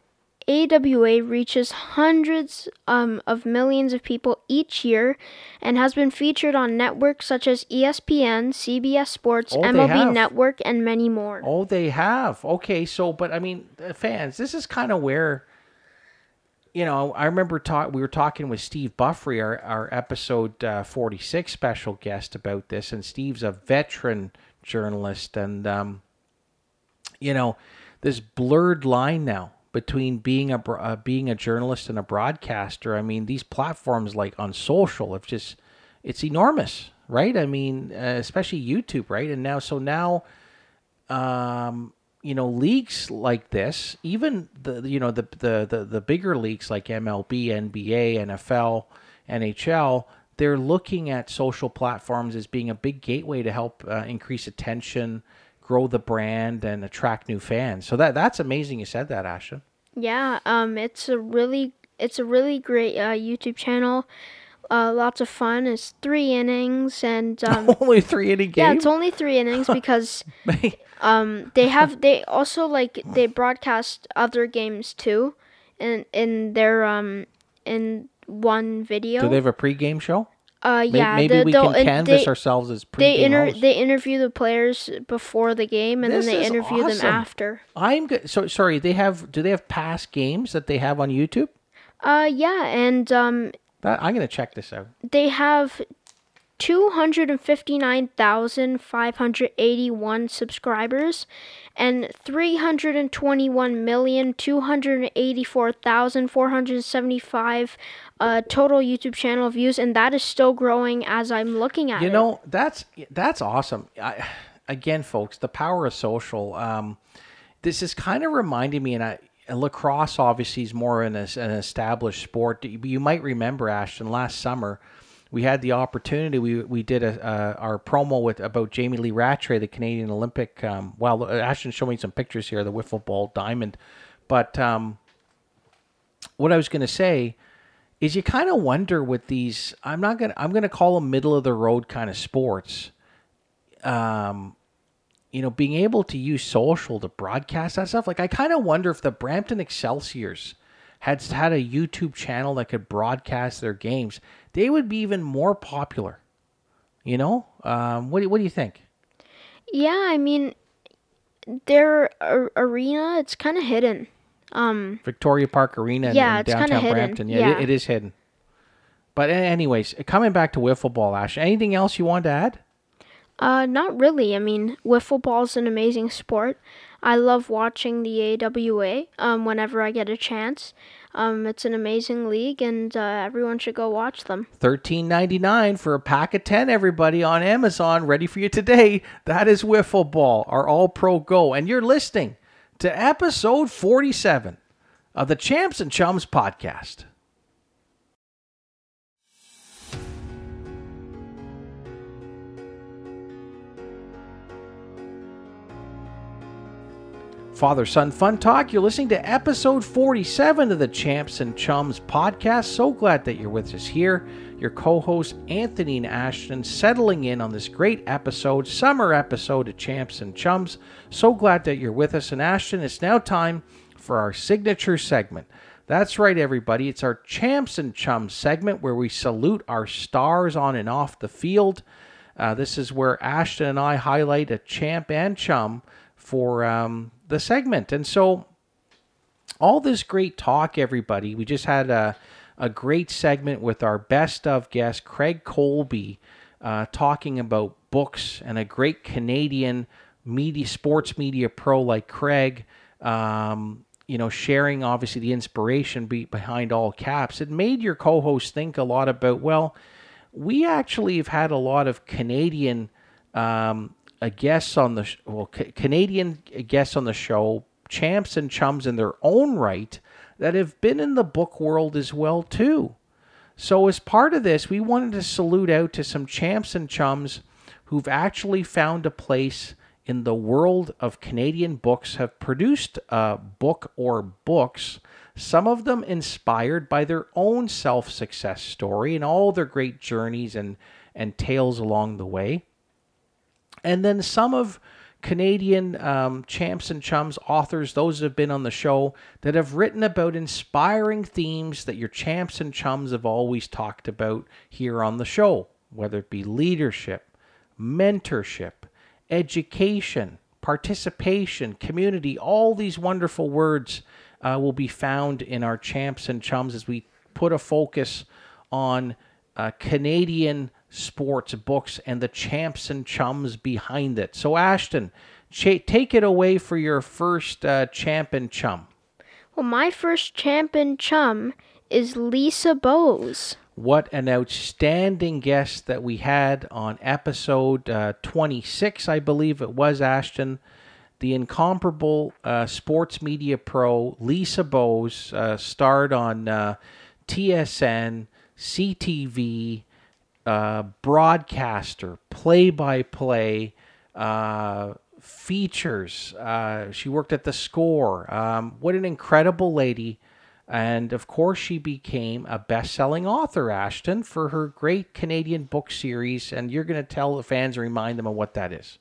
AWA reaches hundreds um, of millions of people each year and has been featured on networks such as ESPN, CBS Sports, Oh, MLB. Network, and many more. Oh, they have. Okay, so but I mean, fans, this is kind of where you know, I remember talk we were talking with Steve Buffery, our our episode uh, 46 special guest about this and Steve's a veteran journalist and um you know, this blurred line now between being a uh, being a journalist and a broadcaster. I mean, these platforms like on social have just it's enormous, right? I mean, uh, especially YouTube, right? And now so now um, you know, leagues like this, even the you know the the the, the bigger leagues like MLB, NBA, NFL, NHL, they're looking at social platforms as being a big gateway to help uh, increase attention, grow the brand, and attract new fans. So that that's amazing. You said that, Ashton. Yeah, um, it's a really it's a really great uh, YouTube channel. Uh, lots of fun. It's three innings, and um, Only three inning yeah, it's only three innings because um, they have they also like they broadcast other games too, in in their um in one video. Do they have a pregame show? uh, yeah, Maybe the- we can canvas they, ourselves as pregame they inter- hosts. they interview the players before the game, and This then they interview them after. I'm good. So sorry. They have. Do they have past games that they have on YouTube? Uh, yeah, and um, That, I'm gonna check this out. they have 259,581 subscribers and 321,284,475 uh, total YouTube channel views, and that is still growing as I'm looking at You it. You know, that's that's awesome. I, again, folks, the power of social. Um, this is kind of reminding me, and I, lacrosse obviously is more an, an established sport. You might remember Ashton last summer. We had the opportunity. We we did a our promo with about Jamie Lee Rattray, the Canadian Olympic. Um, well, Ashton's showing some pictures here, the wiffle ball diamond. But um, what I was going to say is you kind of wonder with these i'm not going to i'm to call them middle of the road kind of sports um you know being able to use social to broadcast that stuff like i kind of wonder if the brampton excelsiors had had a youtube channel that could broadcast their games they would be even more popular you know um what do, what do you think Yeah, I mean, their ar- arena, it's kind of hidden. Um, Victoria Park Arena Yeah, in it's kinda downtown. Brampton. Yeah, Yeah. It, it is hidden. But anyways, coming back to wiffle ball, Ash. Anything else you want to add? Uh, not really. I mean, wiffle ball is an amazing sport. I love watching the AWA um, whenever I get a chance. Um, it's an amazing league, and uh, everyone should go watch them. Thirteen ninety nine for a pack of ten. Everybody on Amazon, ready for you today. That is wiffle ball, our All Pro Go, and you're listening to episode forty seven of the Champs and Chums podcast. Father Son Fun Talk. You're listening to episode 47 of the Champs and Chums podcast. So glad that you're with us here. Your co host, Anthony and Ashton, settling in on this great episode, summer episode of Champs and Chums. So glad that you're with us. And Ashton, it's now time for our signature segment. That's right, everybody. It's our Champs and Chums segment where we salute our stars on and off the field. Uh, this is where Ashton and I highlight a champ and chum for um, the segment. And so, all this great talk, everybody. We just had a, a great segment with our best of guest, Craig Colby, uh, talking about books and a great Canadian media, sports media pro like Craig. Um, you know, sharing obviously the inspiration be, behind all caps. It made your co host think a lot about, well, we actually have had a lot of Canadian um, uh, guests on the sh- well ca- Canadian guests on the show, champs and chums in their own right that have been in the book world as well too. So as part of this, we wanted to salute out to some champs and chums who've actually found a place in the world of Canadian books, have produced a book or books, some of them inspired by their own self success story and all their great journeys and, and tales along the way. And then some of Canadian um, champs and chums authors, those that have been on the show, that have written about inspiring themes that your champs and chums have always talked about here on the show, whether it be leadership, mentorship, education, participation, community, all these wonderful words uh, will be found in our champs and chums as we put a focus on uh, Canadian sports books and the champs and chums behind it. So, Ashton, ch- take it away for your first uh, champ and chum. Well, my first champ and chum is Lisa Bowes. What an outstanding guest that we had on episode uh, 26, I believe it was, Ashton. The incomparable uh, sports media pro Lisa Bowes uh, starred on uh, TSN, CTV, uh, broadcaster, play by play, features. Uh, she worked at the score. Um, what an incredible lady. And of course, she became a best selling author, Ashton, for her great Canadian book series. And you're going to tell the fans and remind them of what that is.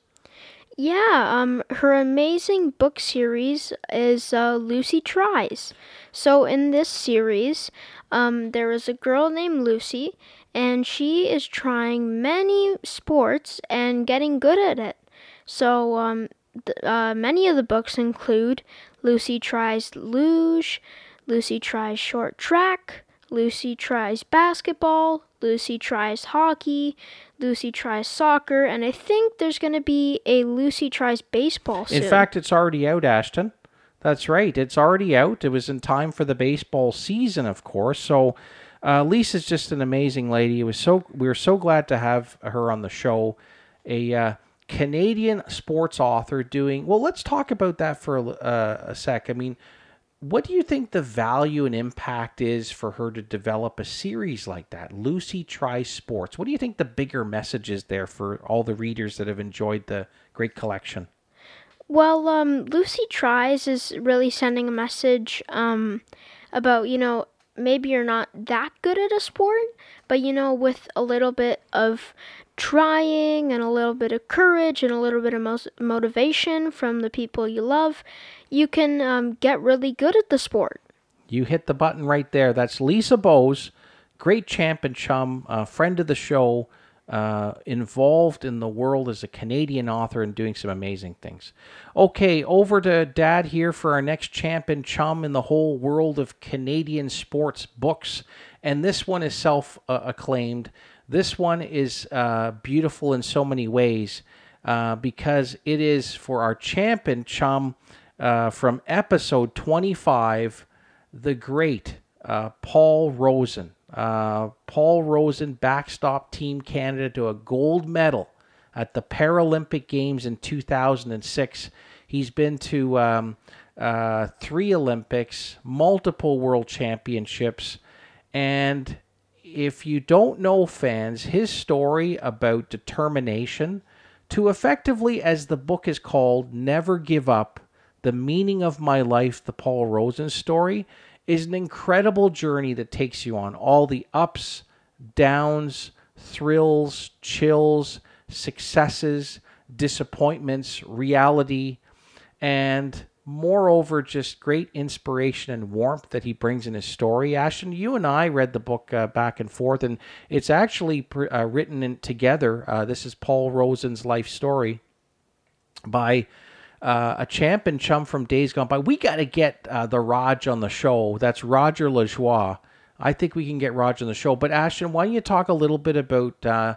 Yeah, um, her amazing book series is uh, Lucy Tries. So in this series, um, there is a girl named Lucy, and she is trying many sports and getting good at it. So um, th- uh, many of the books include Lucy Tries Luge, Lucy Tries Short Track, Lucy Tries Basketball, Lucy Tries Hockey, Lucy Tries Soccer, and I think there's going to be a Lucy Tries Baseball soon. In fact, it's already out, Ashton. That's right. It's already out. It was in time for the baseball season, of course. So uh, Lisa's just an amazing lady. It was so we were so glad to have her on the show. A uh, Canadian sports author doing well. Let's talk about that for a, uh, a sec. I mean, what do you think the value and impact is for her to develop a series like that? Lucy tries sports. What do you think the bigger message is there for all the readers that have enjoyed the great collection? Well, um, Lucy Tries is really sending a message um, about, you know, maybe you're not that good at a sport, but, you know, with a little bit of trying and a little bit of courage and a little bit of mo- motivation from the people you love, you can um, get really good at the sport. You hit the button right there. That's Lisa Bowes, great champ and chum, uh, friend of the show, uh, involved in the world as a Canadian author and doing some amazing things. Okay, over to Dad here for our next champ and chum in the whole world of Canadian sports books. And this one is self uh, acclaimed. This one is uh, beautiful in so many ways uh, because it is for our champ and chum uh, from episode 25, the great uh, Paul Rosen. Uh, Paul Rosen backstop Team Canada to a gold medal at the Paralympic Games in 2006. He's been to um, uh, three Olympics, multiple world championships, and if you don't know fans, his story about determination to effectively, as the book is called, never give up, the meaning of my life, the Paul Rosen story, is an incredible journey that takes you on all the ups, downs, thrills, chills, successes, disappointments, reality, and moreover, just great inspiration and warmth that he brings in his story. Ashton, you and I read the book uh, back and forth, and it's actually pr- uh, written in, together. Uh, this is Paul Rosen's life story by uh, a champ and chum from days gone by. We got to get uh, the Raj on the show. That's Roger Lajoie. I think we can get Roger on the show. But Ashton, why don't you talk a little bit about uh,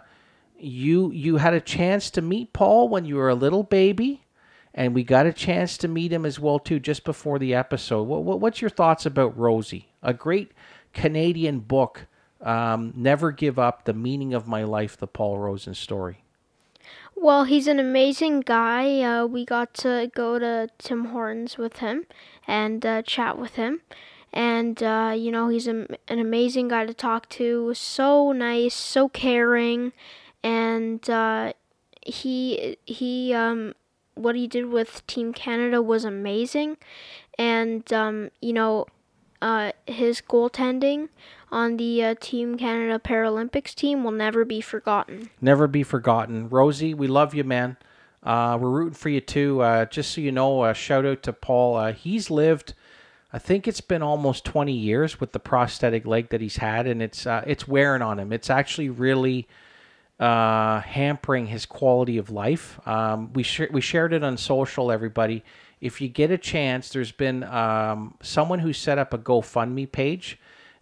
you? You had a chance to meet Paul when you were a little baby and we got a chance to meet him as well too just before the episode. What, what, what's your thoughts about Rosie? A great Canadian book, um, Never Give Up: The Meaning of My Life, the Paul Rosen story. Well, he's an amazing guy. Uh, we got to go to Tim Hortons with him and uh, chat with him. And, uh, you know, he's a, an amazing guy to talk to. So nice, so caring. And uh, he, he, um, what he did with Team Canada was amazing. And, um, you know, uh, his goaltending on the uh, Team Canada Paralympics team will never be forgotten. Never be forgotten. Rosie, we love you, man. Uh, we're rooting for you too. Uh, just so you know, uh, shout out to Paul. Uh, he's lived, I think it's been almost 20 years with the prosthetic leg that he's had, and it's uh, it's wearing on him. It's actually really hampering his quality of life. Um, we sh- we shared it on social, everybody. If you get a chance, there's been um, someone who set up a GoFundMe page.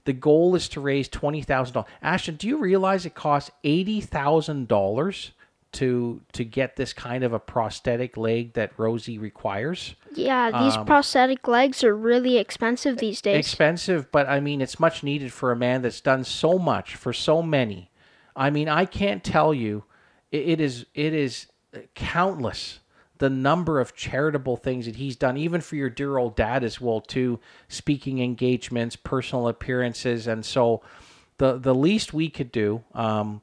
The goal is to raise twenty thousand dollars. Ashton, do you realize it costs eighty thousand dollars to to get this kind of a prosthetic leg that Rosie requires? Yeah, these Um, prosthetic legs are really expensive these days. expensive, but I mean, it's much needed for a man that's done so much for so many. I mean, I can't tell you, it, it is it is countless the number of charitable things that he's done, even for your dear old dad as well too, speaking engagements, personal appearances, and so the the least we could do. Um,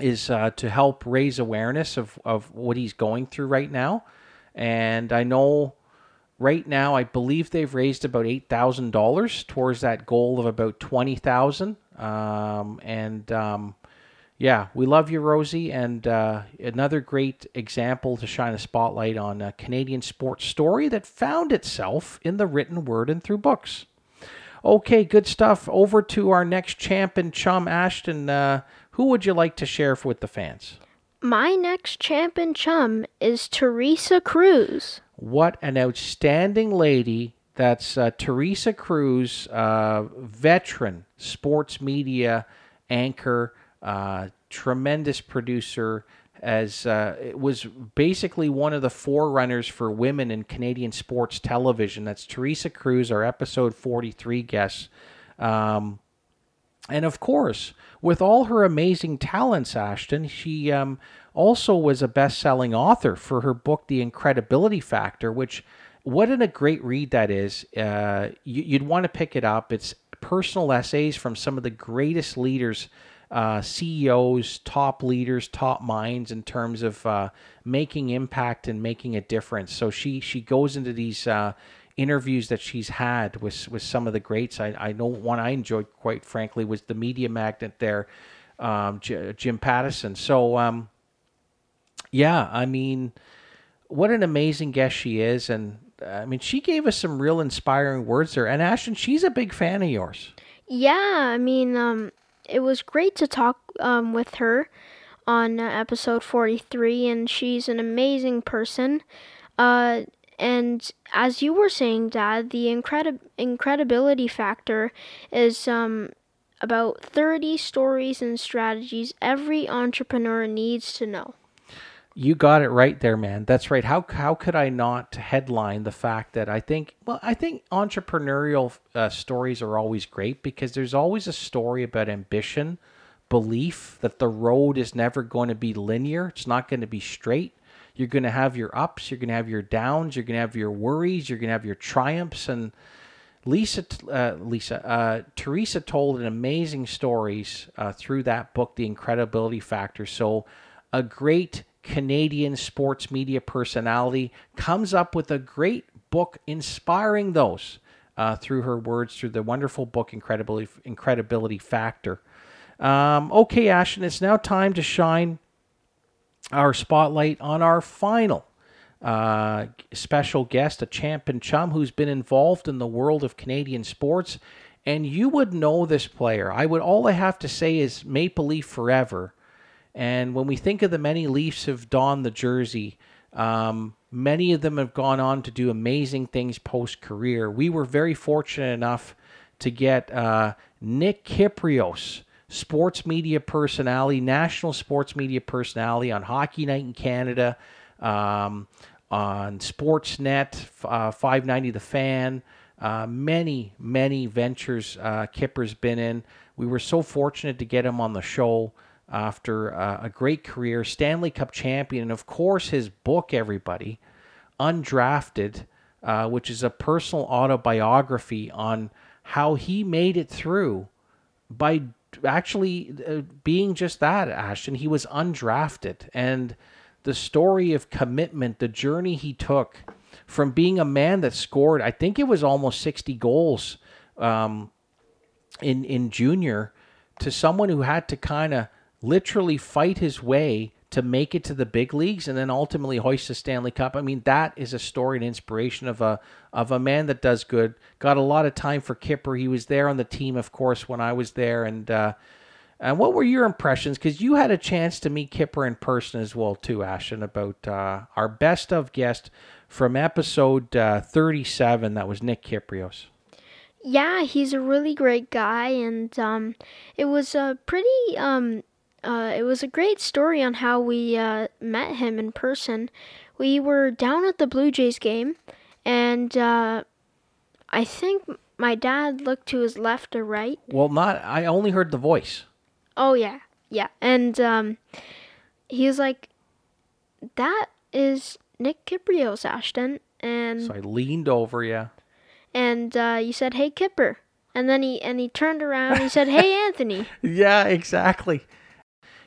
is uh, to help raise awareness of, of what he's going through right now. And I know right now, I believe they've raised about eight thousand dollars towards that goal of about twenty thousand. Um, and um, yeah, we love you, Rosie, and uh, another great example to shine a spotlight on a Canadian sports story that found itself in the written word and through books. Okay, good stuff. Over to our next champ and chum, Ashton. Uh, who would you like to share with the fans? My next champ and chum is Teresa Kruze. What an outstanding lady. That's uh, Teresa Kruze, uh, veteran sports media anchor, uh, tremendous producer, as uh, it was basically one of the forerunners for women in Canadian sports television. That's Teresa Kruze, our episode 43 guest. Um, and of course, with all her amazing talents, Ashton, she um, also was a best selling author for her book, The Incredibility Factor, which, what a great read that is. Uh, you, would want to pick it up. It's personal essays from some of the greatest leaders, uh, CEOs, top leaders, top minds in terms of uh, making impact and making a difference. So she, she goes into these uh, interviews that she's had with with some of the greats. I, I know one I enjoyed quite frankly was the media magnet there, um, J- Jim Pattison. So um, yeah, I mean, what an amazing guest she is, and I mean she gave us some real inspiring words there. And Ashton, she's a big fan of yours. Yeah, I mean, um, it was great to talk um, with her on uh, episode 43, and she's an amazing person. Uh, and as you were saying, Dad, the incredi- incredibility factor is um, about 30 stories and strategies every entrepreneur needs to know. You got it right there, man. That's right. How how could I not headline the fact that I think well, I think entrepreneurial uh, stories are always great because there's always a story about ambition, belief that the road is never going to be linear. It's not going to be straight. You're going to have your ups, you're going to have your downs, you're going to have your worries, you're going to have your triumphs. And Lisa, uh, Lisa, uh, Teresa told an amazing stories uh, through that book, The Incredibility Factor. So, a great Canadian sports media personality comes up with a great book inspiring those uh, through her words, through the wonderful book, Incredibility, Incredibility Factor. Um, okay, Ashton, it's now time to shine our spotlight on our final uh, special guest, a champ and chum who's been involved in the world of Canadian sports. And you would know this player. I would all I have to say is Maple Leaf forever. And when we think of the many Leafs have donned the jersey, um, many of them have gone on to do amazing things post career. We were very fortunate enough to get uh, Nick Kypreos, sports media personality, national sports media personality on Hockey Night in Canada, um, on Sportsnet, uh, 590 The Fan. Uh, many, many ventures uh, Kipper's been in. We were so fortunate to get him on the show. After uh, a great career, Stanley Cup champion, and of course his book, everybody, Undrafted, uh, which is a personal autobiography on how he made it through by actually uh, being just that, Ashton. He was undrafted, and the story of commitment, the journey he took from being a man that scored, I think it was almost 60 goals um, in in junior, to someone who had to kind of literally fight his way to make it to the big leagues and then ultimately hoist the Stanley Cup. I mean, that is a story and inspiration of a of a man that does good. Got a lot of time for Kipper. He was there on the team, of course, when I was there. And uh, and what were your impressions? Because you had a chance to meet Kipper in person as well, too, Ashton. About uh, our best of guest from episode uh, thirty seven. That was Nick Kypreos. Yeah, he's a really great guy, and um, it was a pretty um, uh, it was a great story on how we uh, met him in person. We were down at the Blue Jays game, and uh, I think my dad looked to his left or right. Well, not. I only heard the voice. Oh yeah, yeah, and um, he was like, "That is Nick Kypreos, Ashton," and So I leaned over yeah. and uh, you said, "Hey, Kipper," and then he and he turned around. and He said, "Hey, Anthony." Yeah, exactly.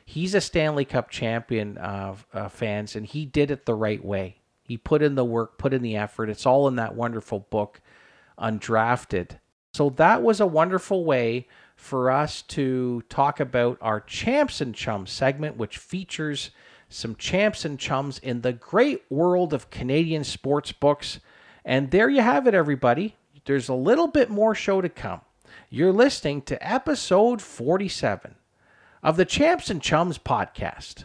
He's a Stanley Cup champion, uh, uh, fans, and he did it the right way. He put in the work, put in the effort. It's all in that wonderful book, Undrafted. So that was a wonderful way for us to talk about our Champs and Chums segment, which features some champs and chums in the great world of Canadian sports books. And there you have it, everybody. There's a little bit more show to come. You're listening to episode 47 of the Champs and Chums podcast.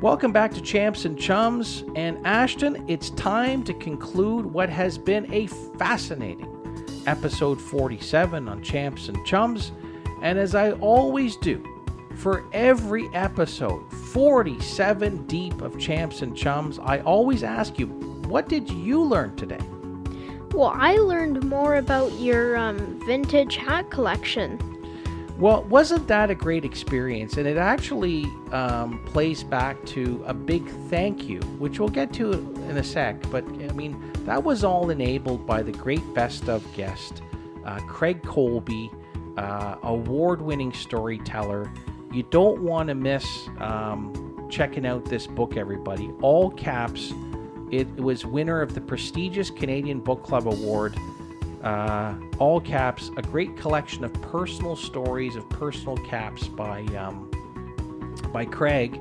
Welcome back to Champs and Chums. And Ashton, it's time to conclude what has been a fascinating episode 47 on Champs and Chums. And as I always do, for every episode, 47 deep of Champs and Chums, I always ask you, what did you learn today? Well, I learned more about your um, vintage hat collection. Well, wasn't that a great experience? And it actually um, plays back to a big thank you, which we'll get to in a sec. But I mean, that was all enabled by the great best of guest, uh, Craig Colby, uh, award winning storyteller. You don't want to miss um, checking out this book, everybody. All caps. It was winner of the prestigious Canadian Book Club Award uh, all caps, a great collection of personal stories of personal caps by um, by Craig,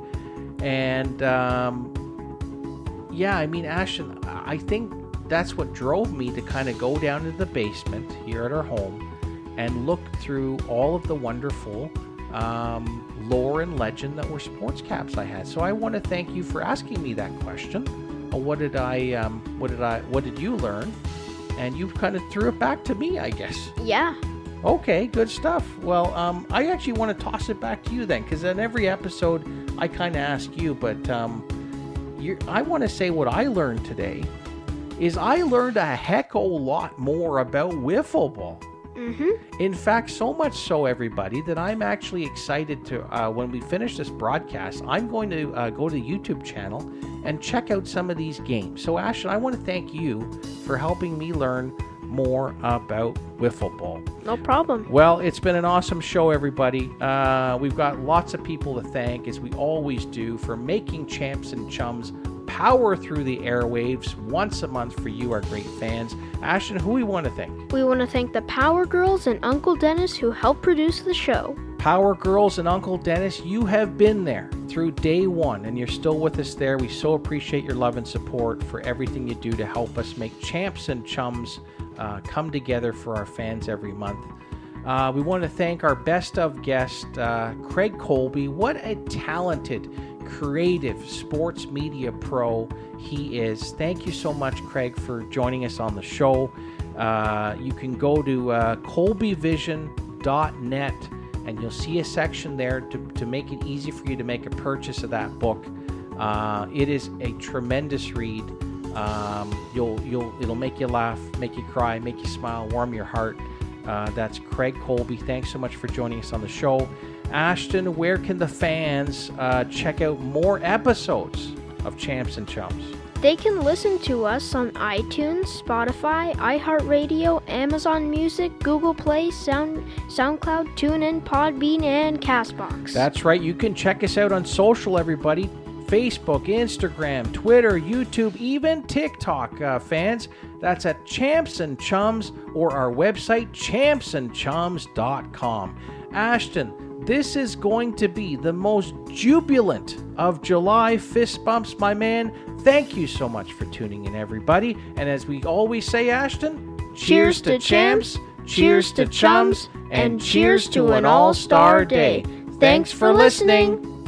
and um, yeah, I mean Ashton, I think that's what drove me to kind of go down to the basement here at our home and look through all of the wonderful um, lore and legend that were sports caps I had. So I want to thank you for asking me that question. Uh, what did I? Um, what did I? What did you learn? and you've kind of threw it back to me, I guess. Yeah. Okay, good stuff. Well, um, I actually want to toss it back to you then, because in every episode I kind of ask you, but um, I want to say what I learned today is I learned a heck of a lot more about wiffle ball. Mm-hmm. In fact, so much so, everybody, that I'm actually excited to, uh, when we finish this broadcast, I'm going to uh, go to the YouTube channel and check out some of these games. So, Ashton, I want to thank you for helping me learn more about wiffle ball. No problem. Well, it's been an awesome show, everybody. Uh, we've got lots of people to thank, as we always do, for making champs and chums power through the airwaves once a month for you, our great fans. Ashton, who we want to thank? We want to thank the Power Girls and Uncle Dennis who helped produce the show. Power Girls and Uncle Dennis, you have been there through day one, and you're still with us there. We so appreciate your love and support for everything you do to help us make champs and chums uh, come together for our fans every month. Uh, we want to thank our best of guest, uh, Craig Colby. What a talented, creative sports media pro he is. Thank you so much, Craig, for joining us on the show. Uh, you can go to uh, colbyvision.net and you'll see a section there to, to make it easy for you to make a purchase of that book. Uh, it is a tremendous read. Um, you'll you'll it'll make you laugh, make you cry, make you smile, warm your heart. Uh, that's Craig Colby. Thanks so much for joining us on the show. Ashton, where can the fans uh, check out more episodes of Champs and Chums? They can listen to us on iTunes, Spotify, iHeartRadio, Amazon Music, Google Play, Sound, SoundCloud, TuneIn, Podbean, and Castbox. That's right. You can check us out on social, everybody. Facebook, Instagram, Twitter, YouTube, even TikTok, uh, fans. That's at Champs and Chums or our website, champsandchums.com. Ashton, this is going to be the most jubilant of July fist bumps, my man. Thank you so much for tuning in, everybody. And as we always say, Ashton, cheers, to champs, cheers to chums, and cheers to an all star day. Thanks for listening.